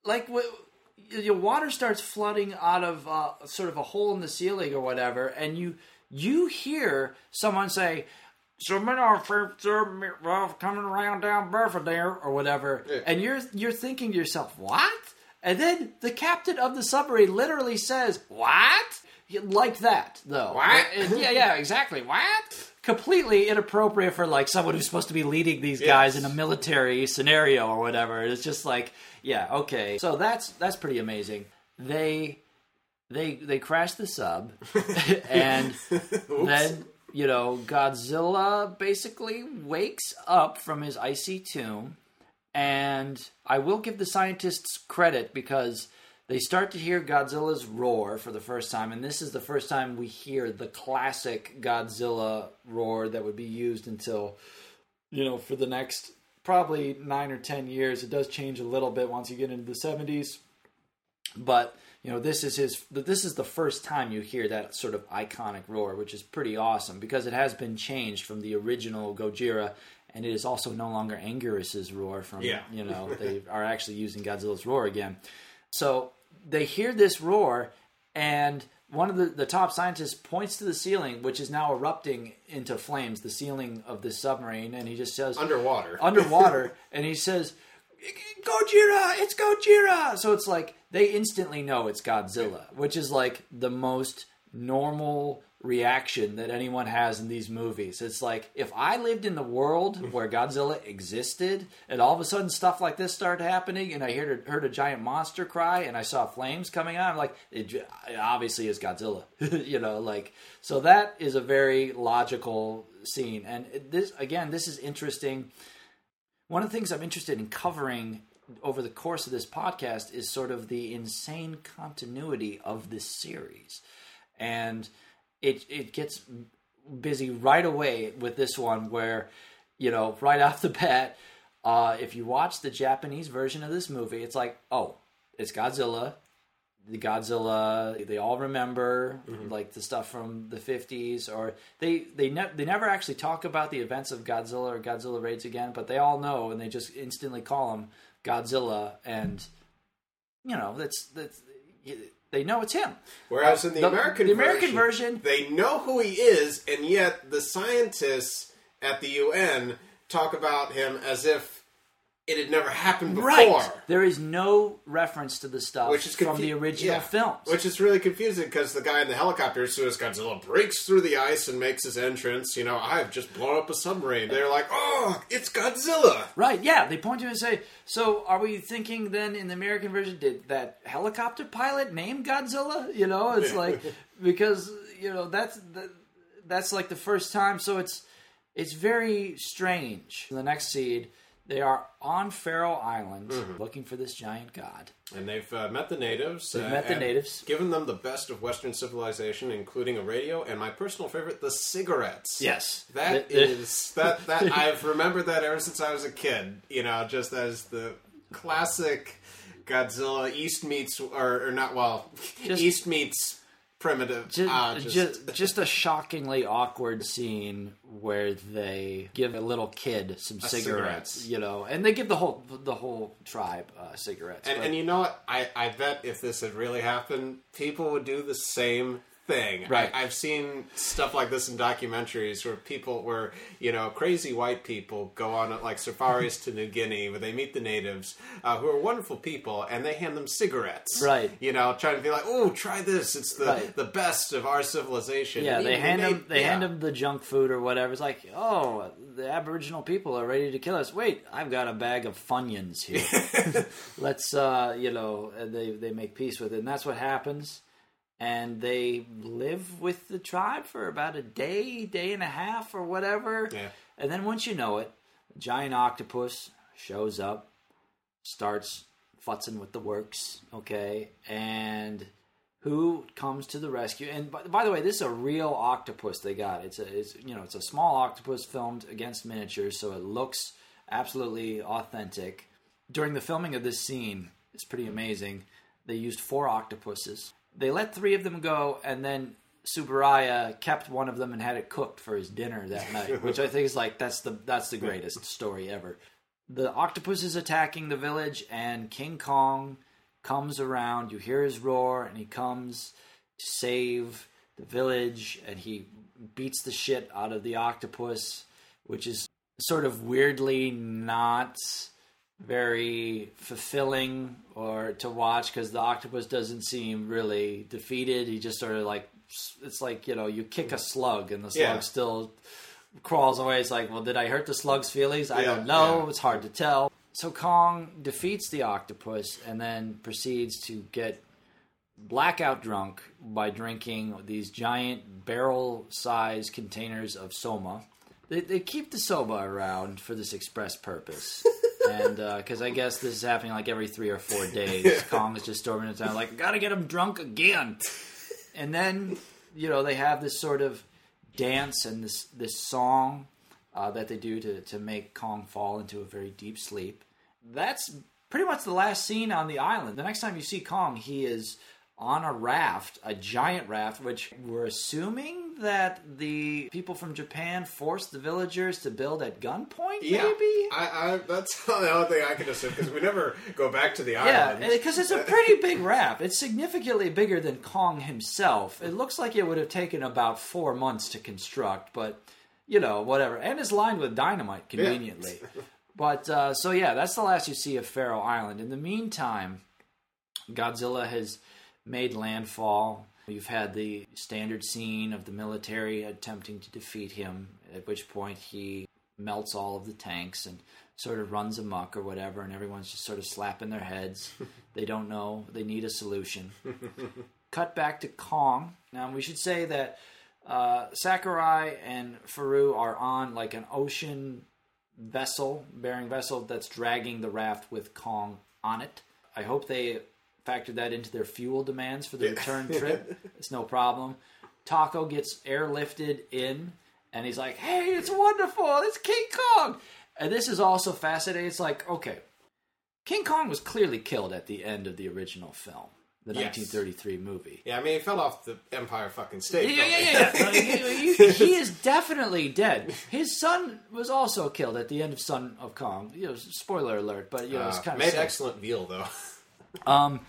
like your water starts flooding out of uh, sort of a hole in the ceiling or whatever, and you you hear someone say. So many are for- for- well, coming around down Belvedere or whatever, and you're you're thinking to yourself, what? And then the captain of the submarine literally says, "What?" Like that, though. What? And- yeah, yeah, exactly. What? Completely inappropriate for like someone who's supposed to be leading these guys in a military scenario or whatever. It's just like, yeah, okay. So that's that's pretty amazing. They they they crash the sub, and then you know Godzilla basically wakes up from his icy tomb, And I will give the scientists credit because they start to hear Godzilla's roar for the first time, and this is the first time we hear the classic Godzilla roar that would be used until, you know, for the next probably nine or ten years. It does change a little bit once you get into the 70s, but you know this is his this is the first time you hear that sort of iconic roar which is pretty awesome because it has been changed from the original gojira and it is also no longer Anguirus's roar from Yeah. you know they are actually using Godzilla's roar again so they hear this roar and one of the, the top scientists points to the ceiling which is now erupting into flames the ceiling of this submarine and he just says Underwater. underwater, and he says, "Gojira, it's Gojira." So it's like they instantly know it's Godzilla, which is like the most normal reaction that anyone has in these movies. It's like if I lived in the world where Godzilla existed, and all of a sudden stuff like this started happening, and I heard a, heard a giant monster cry, and I saw flames coming out, I'm like, it, it obviously is Godzilla, you know, like so that is a very logical scene, and this again, this is interesting one of the things I'm interested in covering over the course of this podcast is sort of the insane continuity of this series. And it it gets busy right away with this one where, you know, right off the bat, uh, if you watch the Japanese version of this movie, it's like, oh, it's Godzilla. The Godzilla, they all remember like the stuff from the fifties, or they they ne- they never actually talk about the events of Godzilla or Godzilla raids again, but they all know and they just instantly call him Godzilla, and you know that's that's they know it's him. Whereas uh, in the, The- American the American version- they know who he is, and yet the scientists at the UN talk about him as if it had never happened before. Right. There is no reference to the stuff Which is from the original yeah. films. Which is really confusing because the guy in the helicopter, as soon as Godzilla breaks through the ice and makes his entrance, you know, I've just blown up a submarine. They're like, oh, it's Godzilla. Right, yeah. They point to it and say, so are we thinking then in the American version, did that helicopter pilot name Godzilla? You know, it's like, because, you know, that's, that, that's like the first time. So it's, it's very strange. The next seed, they are on Faroe Island looking for this giant god. And they've uh, met the natives. They've uh, met the natives. Given them the best of Western civilization, including a radio, and my personal favorite, the cigarettes. Yes. That is that that I've remembered that ever since I was a kid. You know, just as the classic Godzilla East meets or, or not well Just- East meets primitive. Just, ah, just, just, a shockingly awkward scene where they give a little kid some cigarettes, cigarettes. you know, and they give the whole the whole tribe uh, cigarettes. and, but- and you know what? I, I bet if this had really happened, people would do the same thing. Right. I, I've seen stuff like this in documentaries where people, where you know, crazy white people go on like safaris to New Guinea, where they meet the natives, uh, who are wonderful people, and they hand them cigarettes. Right. You know, trying to be like, "Oh, try this. It's the Right. the best of our civilization." yeah, And they hand made- them they yeah. hand them the junk food or whatever. It's like, oh, the Aboriginal people are ready to kill us. Wait, I've got a bag of Funyuns here. Let's, uh, you know, they they make peace with it, and that's what happens. And they live with the tribe for about a day, day and a half, or whatever. Yeah. And then once you know it, a giant octopus shows up, starts futzing with the works, okay? And who comes to the rescue? And by, by the way, this is a real octopus they got. It's a, it's you know, it's a small octopus filmed against miniatures, so it looks absolutely authentic. During the filming of this scene, it's pretty amazing. They used four octopuses. They let three of them go, and then Tsuburaya kept one of them and had it cooked for his dinner that night, which I think is like that's the that's the greatest story ever. The octopus is attacking the village, and King Kong comes around. You hear his roar, and he comes to save the village, and he beats the shit out of the octopus, which is sort of weirdly not very fulfilling or to watch because the octopus doesn't seem really defeated. He just sort of like it's like you know you kick a slug and the slug Yeah. still crawls away. It's like, well, did I hurt the slug's feelings? I Yeah, don't know. yeah. It's hard to tell. So Kong defeats the octopus and then proceeds to get blackout drunk by drinking these giant barrel-sized containers of soma. They, they keep the soma around for this express purpose. and because I guess this is happening like every three or four days. Kong is just storming into town, like gotta get him drunk again. And then you know they have this sort of dance and this this song uh, that they do to to make Kong fall into a very deep sleep. That's pretty much the last scene on the island. The next time you see Kong, he is on a raft, a giant raft, which we're assuming that the people from Japan forced the villagers to build at gunpoint. Yeah, maybe. I, I, that's the only thing I can assume because we never go back to the island. Yeah, because it's a pretty big raft. It's significantly bigger than Kong himself. It looks like it would have taken about four months to construct, but you know, whatever. And it's lined with dynamite conveniently. but uh, so yeah, that's the last you see of Faroe Island. In the meantime, Godzilla has made landfall. You've had the standard scene of the military attempting to defeat him, at which point he melts all of the tanks and sort of runs amok or whatever, and everyone's just sort of slapping their heads. they don't know, they need a solution. Cut back to Kong. Now, we should say that uh, Sakurai and Furue are on like an ocean vessel, bearing vessel that's dragging the raft with Kong on it. I hope they factored that into their fuel demands for the return trip. It's no problem. Tako gets airlifted in, and he's like, "Hey, it's wonderful! It's King Kong!" And this is also fascinating. It's like, okay, King Kong was clearly killed at the end of the original film, the Yes. 1933 movie. yeah, I mean, he fell off the Empire fucking State. Yeah, yeah, yeah. yeah. he, he- he is definitely dead. His son was also killed at the end of Son of Kong. You know, spoiler alert, but you know, it's Uh, kind made of made excellent veal though. Um,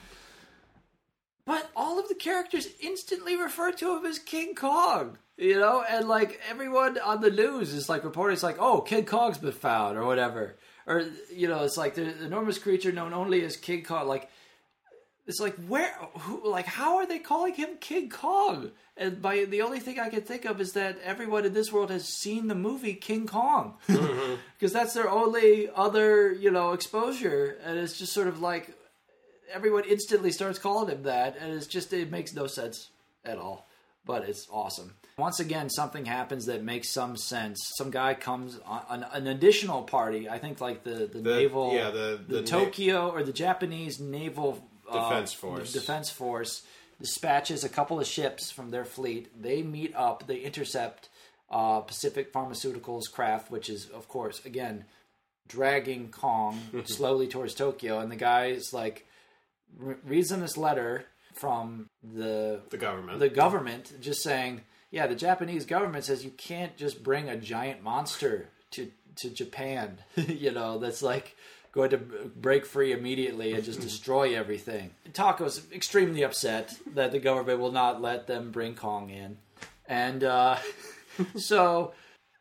but all of the characters instantly refer to him as King Kong. You know, and like everyone on the news is like reporting, it's like, oh, King Kong's been found or whatever, or you know, it's like the enormous creature known only as King Kong. Like, it's like where, who, like, how are they calling him King Kong? And by the only thing I can think of is that everyone in this world has seen the movie King Kong, mm-hmm. because that's their only other you know exposure, and it's just sort of like everyone instantly starts calling him that, and it's just it makes no sense at all. But it's awesome. Once again, something happens that makes some sense. Some guy comes on an, an additional party. I think like the the, The- naval, yeah, the- the, the na- Tokyo or the Japanese naval uh, Defense force. defense force dispatches a couple of ships from their fleet. They meet up. They intercept uh, Pacific Pharmaceuticals craft, which is of course again dragging Kong slowly towards Tokyo, and the guy's like re- reads them this letter from the The government. the government just saying, yeah, the Japanese government says you can't just bring a giant monster to to Japan, you know, that's like going to break free immediately and just destroy everything. Tako's extremely upset that the government will not let them bring Kong in, and uh, so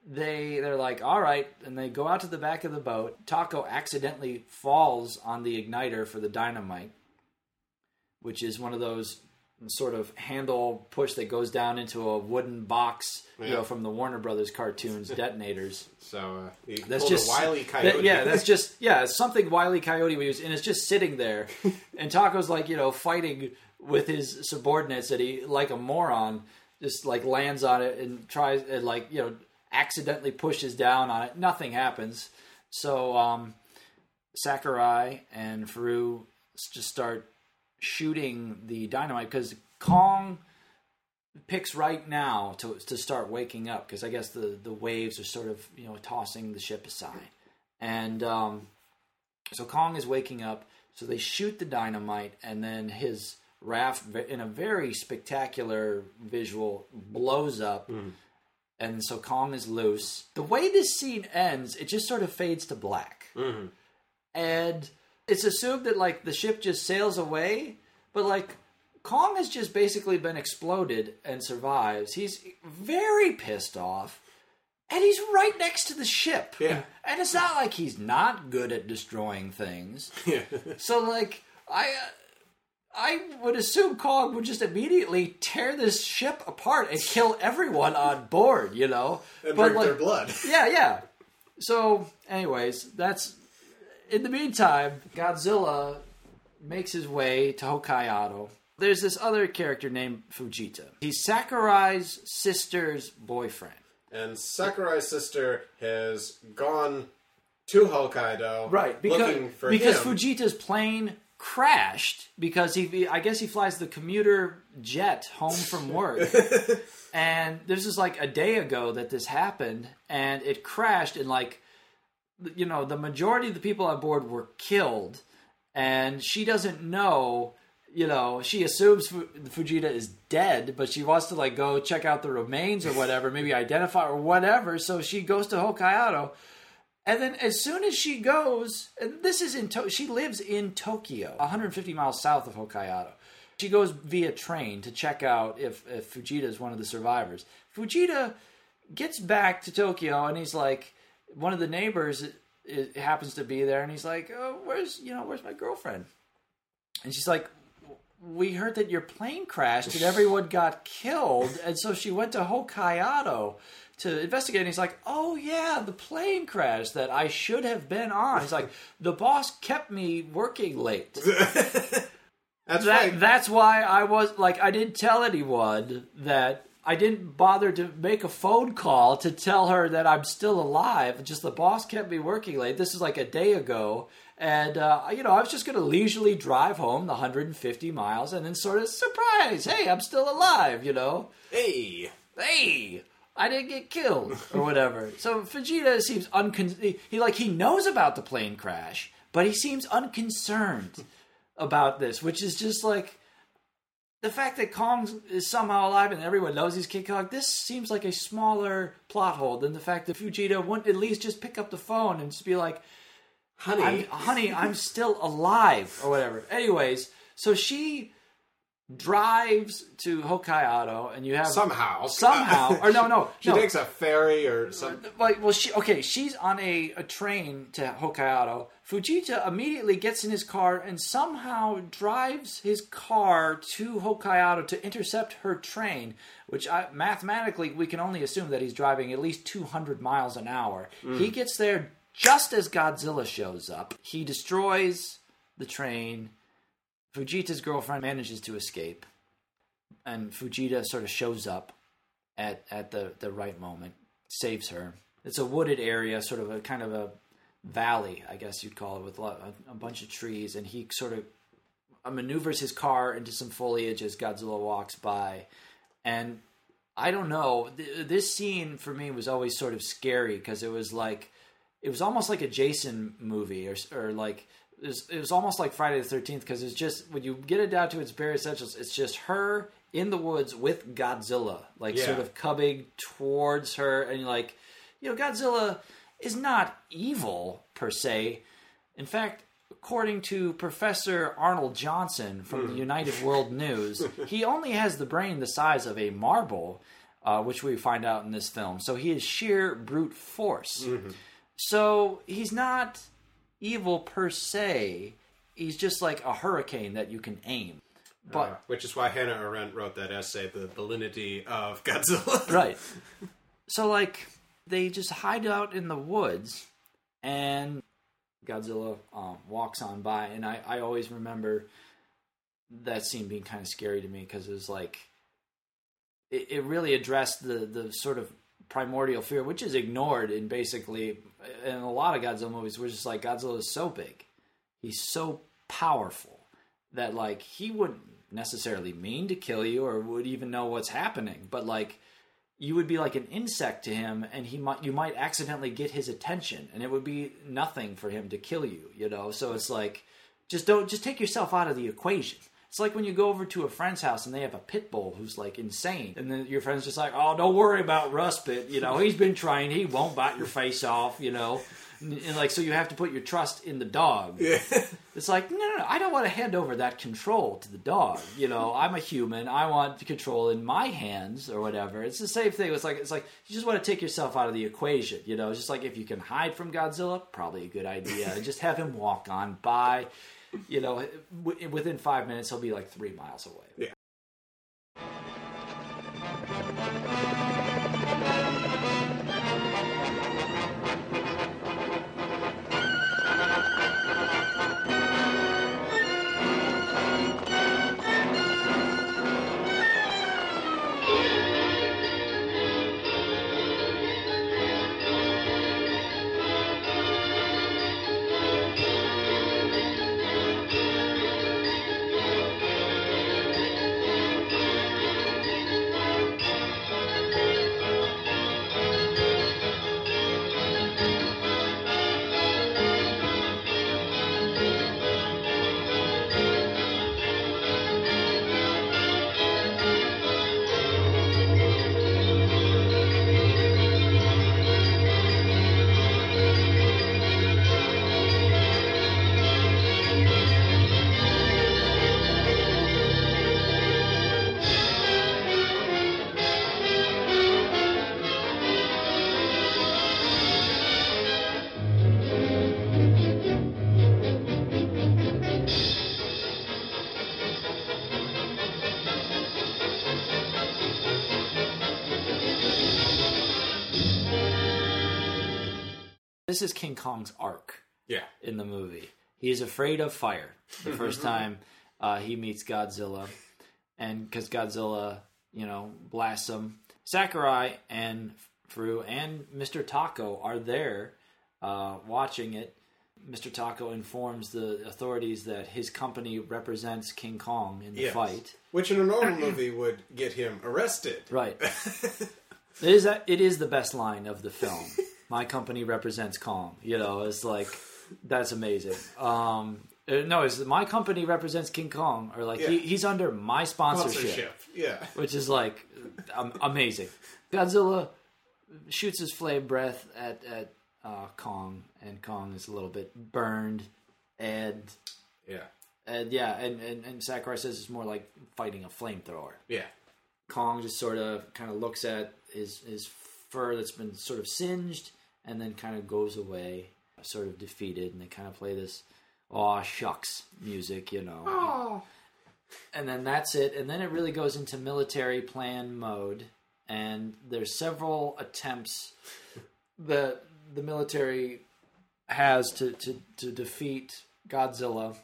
they they're like, all right, and they go out to the back of the boat. Tako accidentally falls on the igniter for the dynamite, which is one of those sort of handle push that goes down into a wooden box, you know, from the Warner Brothers cartoons, detonators. so uh, That's just a wily that- coyote. yeah, that's just yeah, it's something Wiley Coyote would use, and it's just sitting there. and Tako's like you know fighting with his subordinates that he like a moron just like lands on it and tries and like you know accidentally pushes down on it. Nothing happens. So um, Sakurai and Furue just start shooting the dynamite because Kong picks right now to to start waking up because I guess the the waves are sort of you know tossing the ship aside, and um, so Kong is waking up. So they shoot the dynamite, and then his raft, in a very spectacular visual, blows up. And so Kong is loose. The way this scene ends, it just sort of fades to black and it's assumed that like the ship just sails away, but like Kong has just basically been exploded and survives. He's very pissed off, and he's right next to the ship. Yeah. and it's not like he's not good at destroying things. Yeah. So like I. Uh, I would assume Kong would just immediately tear this ship apart and kill everyone on board, you know. and But, drink like, their blood. yeah, yeah. So, anyways, that's. In the meantime, Godzilla makes his way to Hokkaido. There's this other character named Fujita. He's Sakurai's sister's boyfriend. And Sakurai's sister has gone to Hokkaido, right because looking for because him. Fujita's plane crashed because he I guess he flies the commuter jet home from work. and this is like a day ago that this happened and it crashed and like you know the majority of the people on board were killed and she doesn't know you know she assumes Fu- Fujita is dead but she wants to like go check out the remains or whatever maybe identify or whatever so she goes to Hokkaido and then as soon as she goes, and this is in to- she lives in Tokyo, 150 miles south of Hokkaido. She goes via train to check out if, if Fujita is one of the survivors. Fujita gets back to Tokyo and he's like, one of the neighbors it, happens to be there, and he's like, oh, "Where's you know where's my girlfriend?" And she's like, "We heard that your plane crashed and everyone got killed, and so she went to Hokkaido." to investigate. And he's like, "Oh yeah, the plane crash that I should have been on." He's like, "The boss kept me working late. That's That right. that's why I was like, I didn't tell anyone that." I didn't bother to make a phone call to tell her that I'm still alive. Just the boss kept me working late. This is like a day ago, and uh, you know I was just going to leisurely drive home the 150 miles, and then sort of surprise, hey, I'm still alive. You know, hey, hey, I didn't get killed or whatever. so Fujita seems uncon. He, he like he knows about the plane crash, but he seems unconcerned about this, which is just like the fact that Kong is somehow alive and everyone knows he's King Kong. This seems like a smaller plot hole than the fact that Fujita wouldn't at least just pick up the phone and just be like, honey. I'm, honey, I'm still alive, or whatever. Anyways, so she drives to Hokkaido, and you have somehow, somehow, or no, no, she no. takes a ferry or something. Uh, like, well, she okay, she's on a, a train to Hokkaido. Fujita immediately gets in his car and somehow drives his car to Hokkaido to intercept her train, which I, mathematically we can only assume that he's driving at least 200 miles an hour. He mm. gets there just as Godzilla shows up. He destroys the train. Fujita's girlfriend manages to escape, and Fujita sort of shows up at at the the right moment, saves her. It's a wooded area, sort of a kind of a valley, I guess you'd call it, with a, lot, a, a bunch of trees, and he sort of uh, maneuvers his car into some foliage as Godzilla walks by, and I don't know. Th- this scene for me was always sort of scary because it was like it was almost like a Jason movie or or like it was, it was almost like Friday the Thirteenth because it's just when you get it down to its bare essentials, it's just her in the woods with Godzilla, like Yeah. sort of coming towards her, and you're like, you know, Godzilla is not evil per se. In fact, according to Professor Arnold Johnson from the United World News, he only has the brain the size of a marble, uh, which we find out in this film. So he is sheer brute force. So he's not evil per se. He's just like a hurricane that you can aim. But Uh, which is why Hannah Arendt wrote that essay, "The Banality of Godzilla." right. So like they just hide out in the woods, and Godzilla um, walks on by, and I I always remember that scene being kind of scary to me because it was like it, it really addressed the the sort of primordial fear, which is ignored in basically in a lot of Godzilla movies. We're just like Godzilla is so big, he's so powerful that like he wouldn't necessarily mean to kill you or would even know what's happening, but like you would be like an insect to him and he might you might accidentally get his attention and it would be nothing for him to kill you, you know. So it's like just don't just take yourself out of the equation. It's like when you go over to a friend's house and they have a pit bull who's like insane, and then your friend's just like, "Oh, don't worry about Ruspit. You know, he's been trained. He won't bite your face off. You know." And, and, like so, you have to put your trust in the dog. It's like, no, no, no, I don't want to hand over that control to the dog. You know, I'm a human. I want the control in my hands or whatever. It's the same thing. It's like it's like you just want to take yourself out of the equation. You know, it's just like if you can hide from Godzilla, probably a good idea. just have him walk on by. You know, w- within five minutes, he'll be like three miles away. Yeah. This is King Kong's arc Yeah. in the movie. He's afraid of fire the first time uh, he meets Godzilla, and because Godzilla, you know, blasts him. Sakurai and Furue and Mr. Tako are there uh, watching it. Mr. Tako informs the authorities that his company represents King Kong in the Yes. fight. Which in a normal movie would get him arrested. Right. it is it is the best line of the film. My company represents Kong. You know, it's like that's amazing. Um, uh, no, it's my company represents King Kong, or like he, he's under my sponsorship, Sponsorship. Yeah. which is like um, amazing. Godzilla shoots his flame breath at at uh, Kong, and Kong is a little bit burned, and Yeah. and yeah, and, and and Sakurai says it's more like fighting a flamethrower. Yeah. Kong just sort of kind of looks at his his fur that's been sort of singed, and then kind of goes away, sort of defeated, and they kind of play this "aw shucks" music, you know. And then that's it, and then it really goes into military plan mode, and there's several attempts that the military has to to, to defeat Godzilla.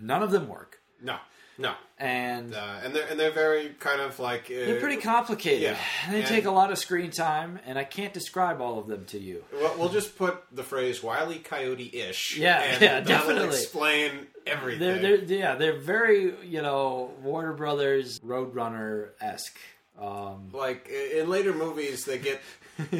None of them work, No. No. and Uh, and they're and they're very kind of like uh, They're pretty complicated. yeah. They And- take a lot of screen time, and I can't describe all of them to you. Well, we'll just put the phrase "wily coyote-ish." Yeah, and yeah, will definitely. explain everything. They're, they're yeah, they're very you know Warner Brothers Roadrunner esque. Um, like in later movies, they get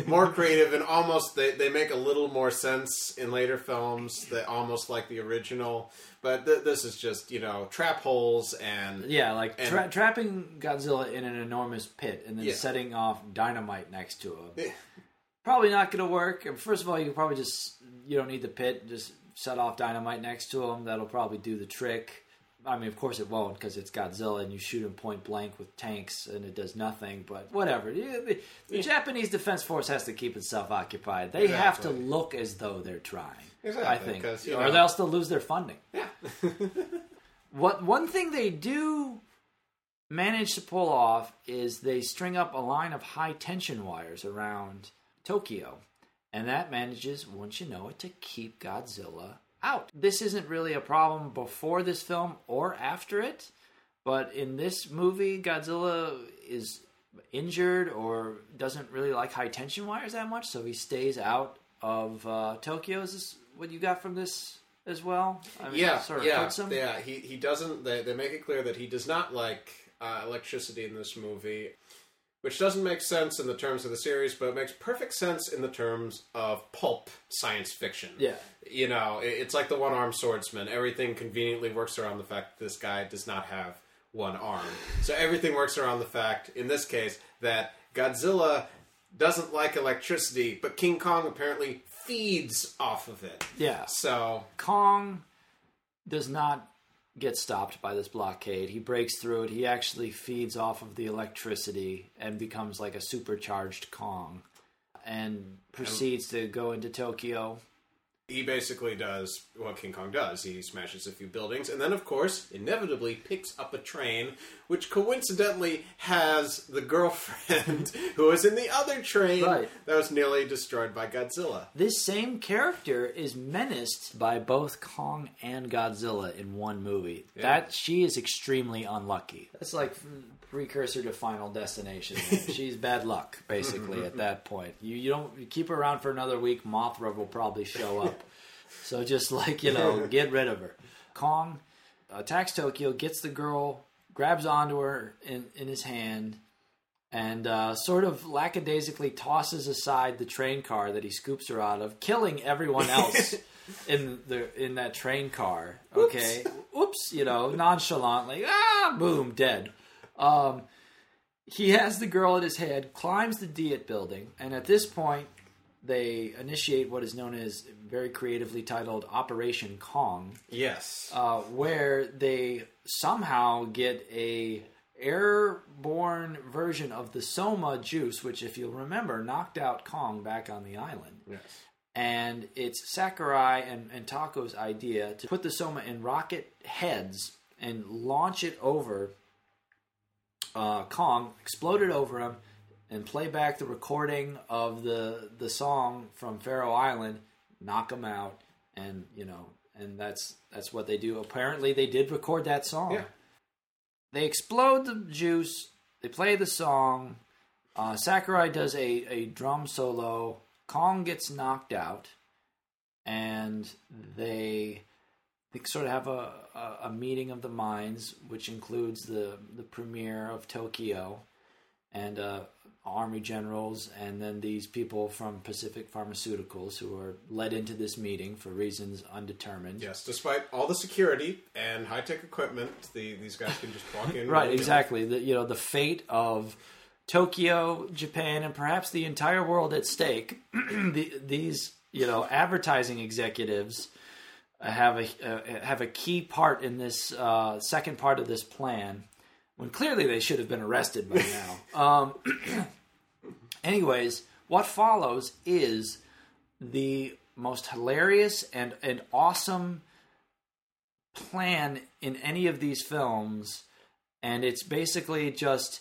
more creative and almost they, they make a little more sense in later films. That almost like the original, but th- this is just you know trap holes and yeah, like And- trapping Godzilla in an enormous pit and then Yeah. setting off dynamite next to him. Yeah. Probably not going to work. First of all, you probably just you don't need the pit. Just set off dynamite next to him. That'll probably do the trick. I mean, of course it won't because it's Godzilla and you shoot him point blank with tanks and it does nothing. But whatever. Yeah, The, the Japanese Defense Force has to keep itself occupied. They have to look as though they're trying. Exactly, I think. you or know- they'll still lose their funding. yeah. What one thing they do manage to pull off is they string up a line of high tension wires around Tokyo, and that manages, once you know it, to keep Godzilla out. This isn't really a problem before this film or after it, but in this movie, Godzilla is injured or doesn't really like high tension wires that much, so he stays out of uh, Tokyo. Is this what you got from this as well? I mean, yeah, sort of yeah, yeah. He he doesn't. They, they make it clear that he does not like uh, electricity in this movie, which doesn't make sense in the terms of the series, but it makes perfect sense in the terms of pulp science fiction. Yeah. you know, it's like the one-armed swordsman. Everything conveniently works around the fact that this guy does not have one arm. So everything works around the fact, in this case, that Godzilla doesn't like electricity, but King Kong apparently feeds off of it. Yeah. So Kong does not get stopped by this blockade. He breaks through it. He actually feeds off of the electricity and becomes like a supercharged Kong and proceeds to go into Tokyo. He basically does what King Kong does. He smashes a few buildings, and then, of course, inevitably picks up a train, which coincidentally has the girlfriend who was in the other train Right. that was nearly destroyed by Godzilla. This same character is menaced by both Kong and Godzilla in one movie. That she is extremely unlucky. That's like precursor to Final Destination. She's bad luck, basically, at that point. You you don't you keep her around for another week. Mothra will probably show up. so just like you know, get rid of her. Kong attacks Tokyo, gets the girl, grabs onto her in in his hand and uh, sort of lackadaisically tosses aside the train car that he scoops her out of, killing everyone else in the in that train car. Okay, oops, you know, nonchalantly, ah, boom, dead. Um, he has the girl at his head, climbs the Diet building, and at this point, they initiate what is known as very creatively titled Operation Kong Yes. uh, where they somehow get a airborne version of the soma juice, which, if you'll remember, knocked out Kong back on the island. yes. And it's Sakurai and, and Tako's idea to put the soma in rocket heads and launch it over uh, Kong, exploded over him, and play back the recording of the the song from Faroe Island, knock him out, and you know, and that's that's what they do. Apparently, they did record that song. Yeah. They explode the juice. They play the song. Uh, Sakurai does a, a drum solo. Kong gets knocked out, and they they sort of have a, a, a meeting of the minds, which includes the the premier of Tokyo, and uh, army generals, and then these people from Pacific Pharmaceuticals who are led into this meeting for reasons undetermined. Yes, despite all the security and high tech equipment, the, these guys can just walk in. Right, exactly. The, you know, the fate of Tokyo, Japan, and perhaps the entire world at stake. the, these, you know, advertising executives have a uh, have a key part in this uh, second part of this plan. When clearly they should have been arrested by now. um, anyways, what follows is the most hilarious and, and awesome plan in any of these films, and it's basically just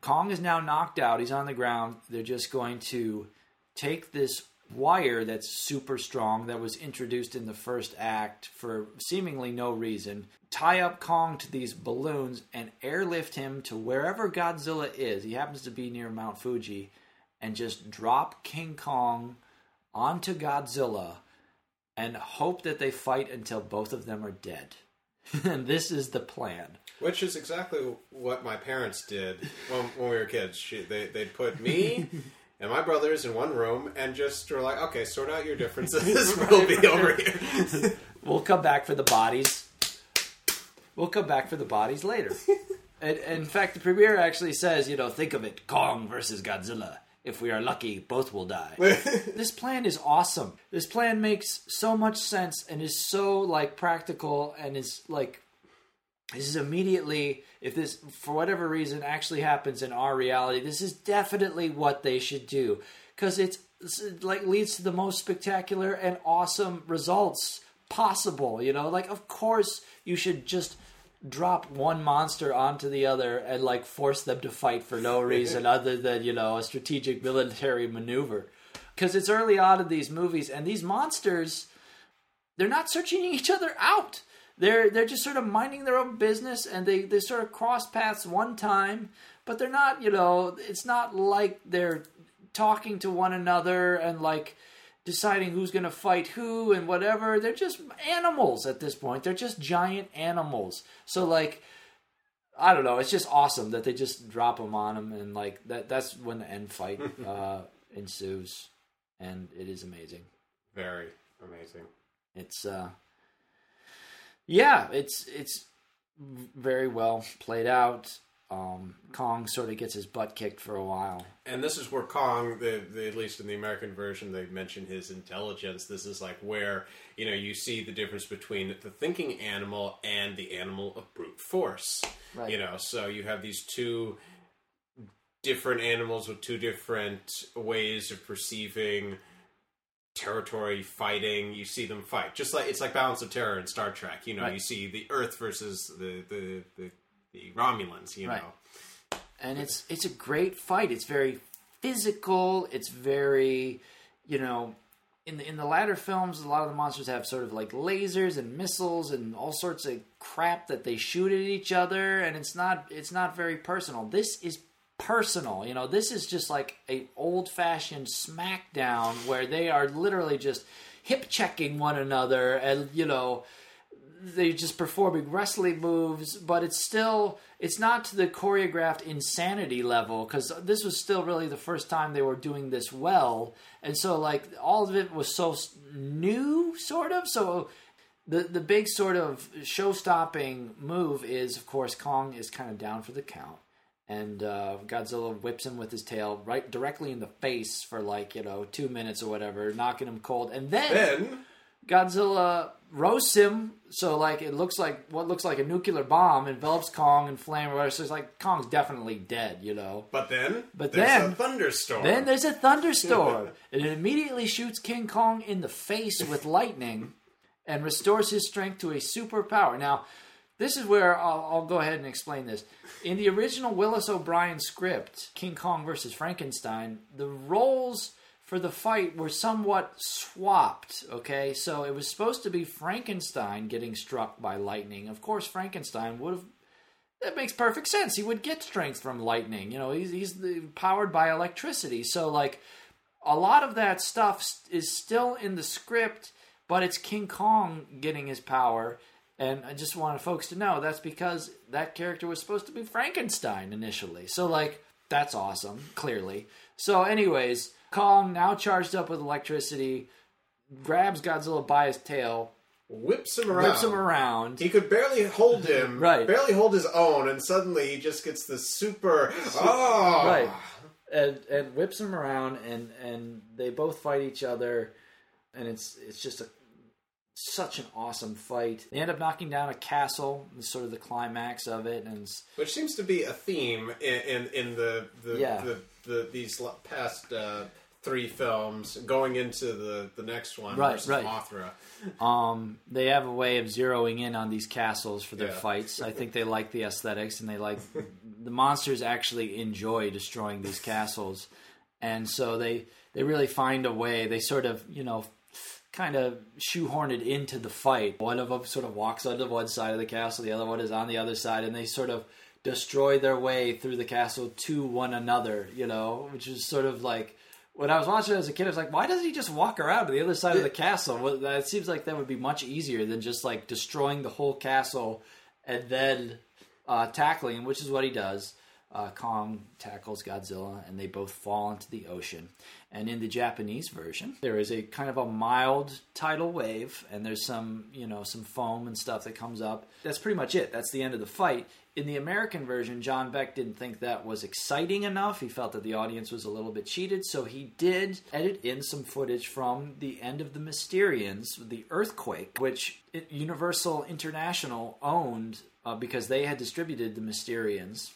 Kong is now knocked out. He's on the ground. They're just going to take this wire that's super strong that was introduced in the first act for seemingly no reason, tie up Kong to these balloons, and airlift him to wherever Godzilla is. He happens to be near Mount Fuji, and just drop King Kong onto Godzilla and hope that they fight until both of them are dead. and this is the plan. Which is exactly what my parents did when, when we were kids. She, they, they'd put me and my brothers in one room and just were like, okay, sort out your differences. we'll be over here. We'll come back for the bodies. We'll come back for the bodies later. and, and in fact, the premiere actually says, you know, think of it Kong versus Godzilla. If we are lucky, both will die. this plan is awesome. This plan makes so much sense and is so like practical and is like this is immediately if this for whatever reason actually happens in our reality this is definitely what they should do. Because it's, it's like leads to the most spectacular and awesome results possible you know? Like of course you should just drop one monster onto the other and like force them to fight for no reason other than you know a strategic military maneuver. Because it's early on in these movies and these monsters they're not searching each other out they're they're just sort of minding their own business and they they sort of cross paths one time but they're not you know it's not like they're talking to one another and like deciding who's going to fight who and whatever. They're just animals at this point. They're just giant animals. So like i don't know. It's just awesome that they just drop them on them and like that that's when the end fight uh ensues and it is amazing. Very amazing. it's uh yeah it's it's very well played out um kong sort of gets his butt kicked for a while And this is where Kong, the, the, at least in the American version, they mention his intelligence. This is like where you know you see the difference between the thinking animal and the animal of brute force. Right. You know, so you have these two different animals with two different ways of perceiving territory, fighting. You see them fight, just like it's like Balance of Terror in Star Trek. You know, Right. you see the Earth versus the the the, the Romulans. You Right. know. and it's it's a great fight. It's very physical. It's very, you know, in the in the latter films, a lot of the monsters have sort of like lasers and missiles and all sorts of crap that they shoot at each other, and it's not it's not very personal. This is personal. You know, this is just like a old fashioned smackdown where they are literally just hip checking one another and you know they're just performing wrestling moves, but it's still it's not to the choreographed insanity level because this was still really the first time they were doing this well, and so like all of it was so new, sort of. So the the big sort of show stopping move is, of course, Kong is kind of down for the count. And uh, Godzilla whips him with his tail right directly in the face for like you know two minutes or whatever, knocking him cold. And Then Godzilla roasts him, so like it looks like what looks like a nuclear bomb envelops Kong in flame or whatever. So it's like Kong's definitely dead, you know. But then, But there's then- a thunderstorm. Then there's a thunderstorm, and it immediately shoots King Kong in the face with lightning, and restores his strength to a superpower. Now, this is where I'll, I'll go ahead and explain this. In the original Willis O'Brien script, King Kong versus Frankenstein, the roles for the fight were somewhat swapped. Okay, so it was supposed to be Frankenstein getting struck by lightning. Of course, Frankenstein would have. That makes perfect sense. He would get strength from lightning. You know, he's he's powered by electricity. So like, a lot of that stuff is still in the script, but it's King Kong getting his power. And I just want folks to know that's because that character was supposed to be Frankenstein initially. So, like, that's awesome, clearly. So, anyways, Kong, now charged up with electricity, grabs Godzilla by his tail, Whips him around. whips him around. He could barely hold him, Right. Barely hold his own, and suddenly he just gets this super. Oh, Right. And, and whips him around, and, and they both fight each other, and it's it's just a such an awesome fight. They end up knocking down a castle, sort of the climax of it, and Which seems to be a theme in in, in the the, Yeah. the, the these past uh, three films, going into the the next one Right, versus right. Mothra. Um, they have a way of zeroing in on these castles for their Yeah. fights. I think they like the aesthetics and they like the monsters actually enjoy destroying these castles, and so they they really find a way. They sort of you know kind of shoehorn it into the fight. One of them sort of walks onto one side of the castle, the other one is on the other side, and they sort of destroy their way through the castle to one another. You know, which is sort of like when I was watching it as a kid, I was like, why doesn't he just walk around to the other side of the castle? Well, that seems like that would be much easier than just like destroying the whole castle and then uh, tackling, which is what he does. Uh, Kong tackles Godzilla, and they both fall into the ocean. And in the Japanese version, there is a kind of a mild tidal wave, and there's some, you know, some foam and stuff that comes up. That's pretty much it. That's the end of the fight. In the American version, John Beck didn't think that was exciting enough. He felt that the audience was a little bit cheated, so he did edit in some footage from the end of the Mysterians, the earthquake, which Universal International owned uh, because they had distributed the Mysterians.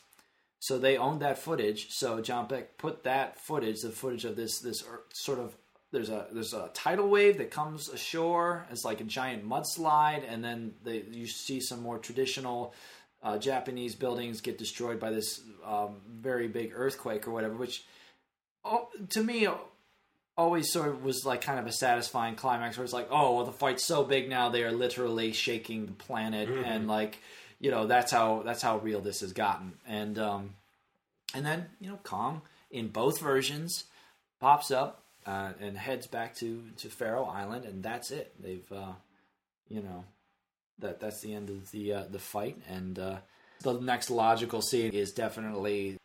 So they owned that footage. So John Beck put that footage, the footage of this this sort of there's a there's a tidal wave that comes ashore It's like a giant mudslide, and then they, you see some more traditional uh, Japanese buildings get destroyed by this um, very big earthquake or whatever. Which, oh, to me, always sort of was like kind of a satisfying climax where it's like, oh, well, the fight's so big now they are literally shaking the planet, and like, you know, that's how that's how real this has gotten. And um, and then you know, Kong in both versions pops up uh, and heads back to to Faro Island, and that's it. They've uh, you know that that's the end of the uh, the fight, and uh, the next logical scene is definitely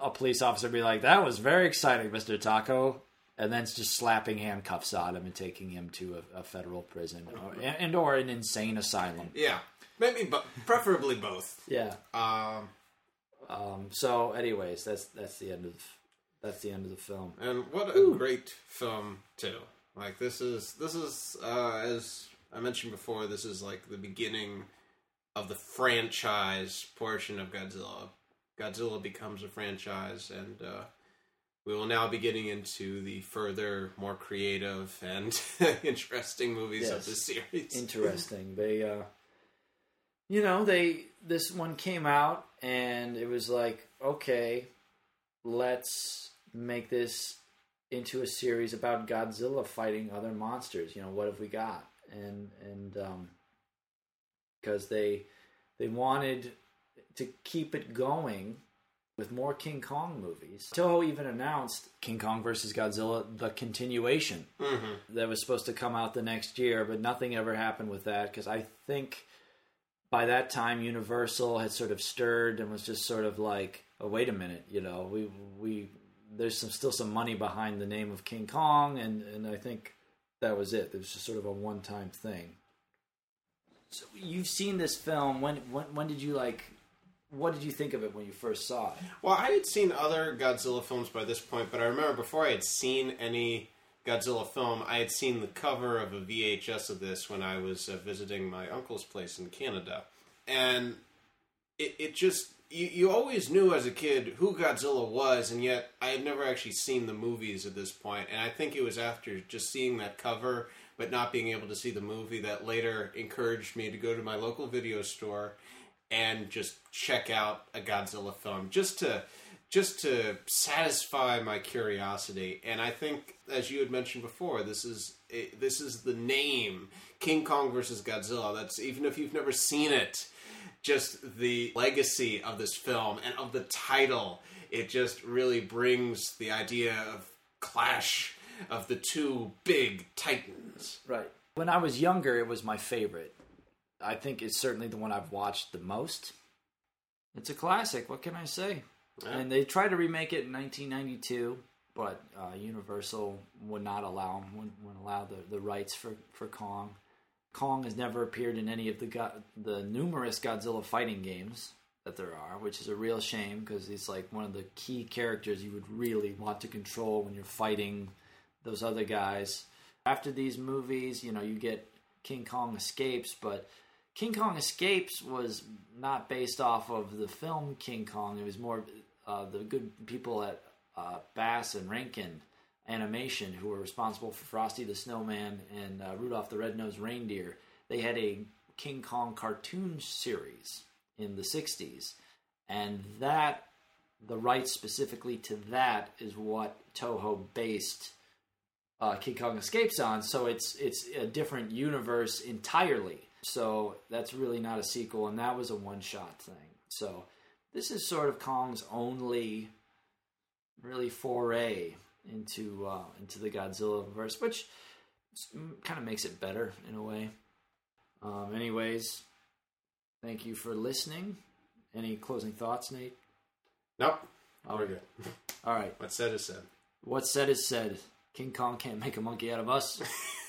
a police officer be like, "That was very exciting, Mister Tako," and then just slapping handcuffs on him and taking him to a, a federal prison or, and or an insane asylum. Yeah, maybe, but preferably both. Yeah. Um, Um, so, anyways, that's that's the end of that's the end of the film. and what a great film too. Like this is this is uh, as I mentioned before, this is like the beginning of the franchise portion of Godzilla. Godzilla becomes a franchise, and uh, we will now be getting into the further, more creative and interesting movies of the series. Interesting. they, uh, you know, they this one came out and it was like, okay, let's make this into a series about Godzilla fighting other monsters. You know, what have we got? And and um, because they they wanted to keep it going with more King Kong movies. Toho even announced King Kong versus Godzilla, the continuation that was supposed to come out the next year, but nothing ever happened with that because I think by that time Universal had sort of stirred and was just sort of like, oh wait a minute, you know, we we there's some still some money behind the name of King Kong, and and I think that was it. It was just sort of a one time thing. So you've seen this film. When when when did you like? What did you think of it when you first saw it? Well, I had seen other Godzilla films by this point, but I remember before I had seen any Godzilla film, I had seen the cover of a VHS of this when I was uh, visiting my uncle's place in Canada. And it, it just, you, you always knew as a kid who Godzilla was, and yet I had never actually seen the movies at this point. And I think it was after just seeing that cover, but not being able to see the movie, that later encouraged me to go to my local video store and just check out a Godzilla film just to just to satisfy my curiosity. And I think, as you had mentioned before, this is eh, this is the name King Kong versus Godzilla. That's even if you've never seen it, just the legacy of this film and of the title. It just really brings the idea of clash of the two big titans. Right. When I was younger, it was my favorite. I think it's certainly the one I've watched the most. It's a classic. What can I say? Yeah. And they tried to remake it in 1992, but uh, Universal would not allow wouldn't, wouldn't allow the, the rights for, for Kong. Kong has never appeared in any of the go- the numerous Godzilla fighting games that there are, which is a real shame because he's like one of the key characters you would really want to control when you're fighting those other guys. After these movies, you know, you get King Kong Escapes, but King Kong Escapes was not based off of the film King Kong. It was more uh, the good people at uh, Bass and Rankin Animation who were responsible for Frosty the Snowman and uh, Rudolph the Red-Nosed Reindeer. They had a King Kong cartoon series in the 60s. And that, the rights specifically to that, is what Toho based uh, King Kong Escapes on. So it's it's a different universe entirely. So that's really not a sequel, and that was a one shot thing. So this is sort of Kong's only really foray into uh, into the Godzilla verse, which kind of makes it better in a way. Um, anyways, thank you for listening. Any closing thoughts, Nate? Nope. All right. good. All right. What's said is said. What's said is said. King Kong can't make a monkey out of us.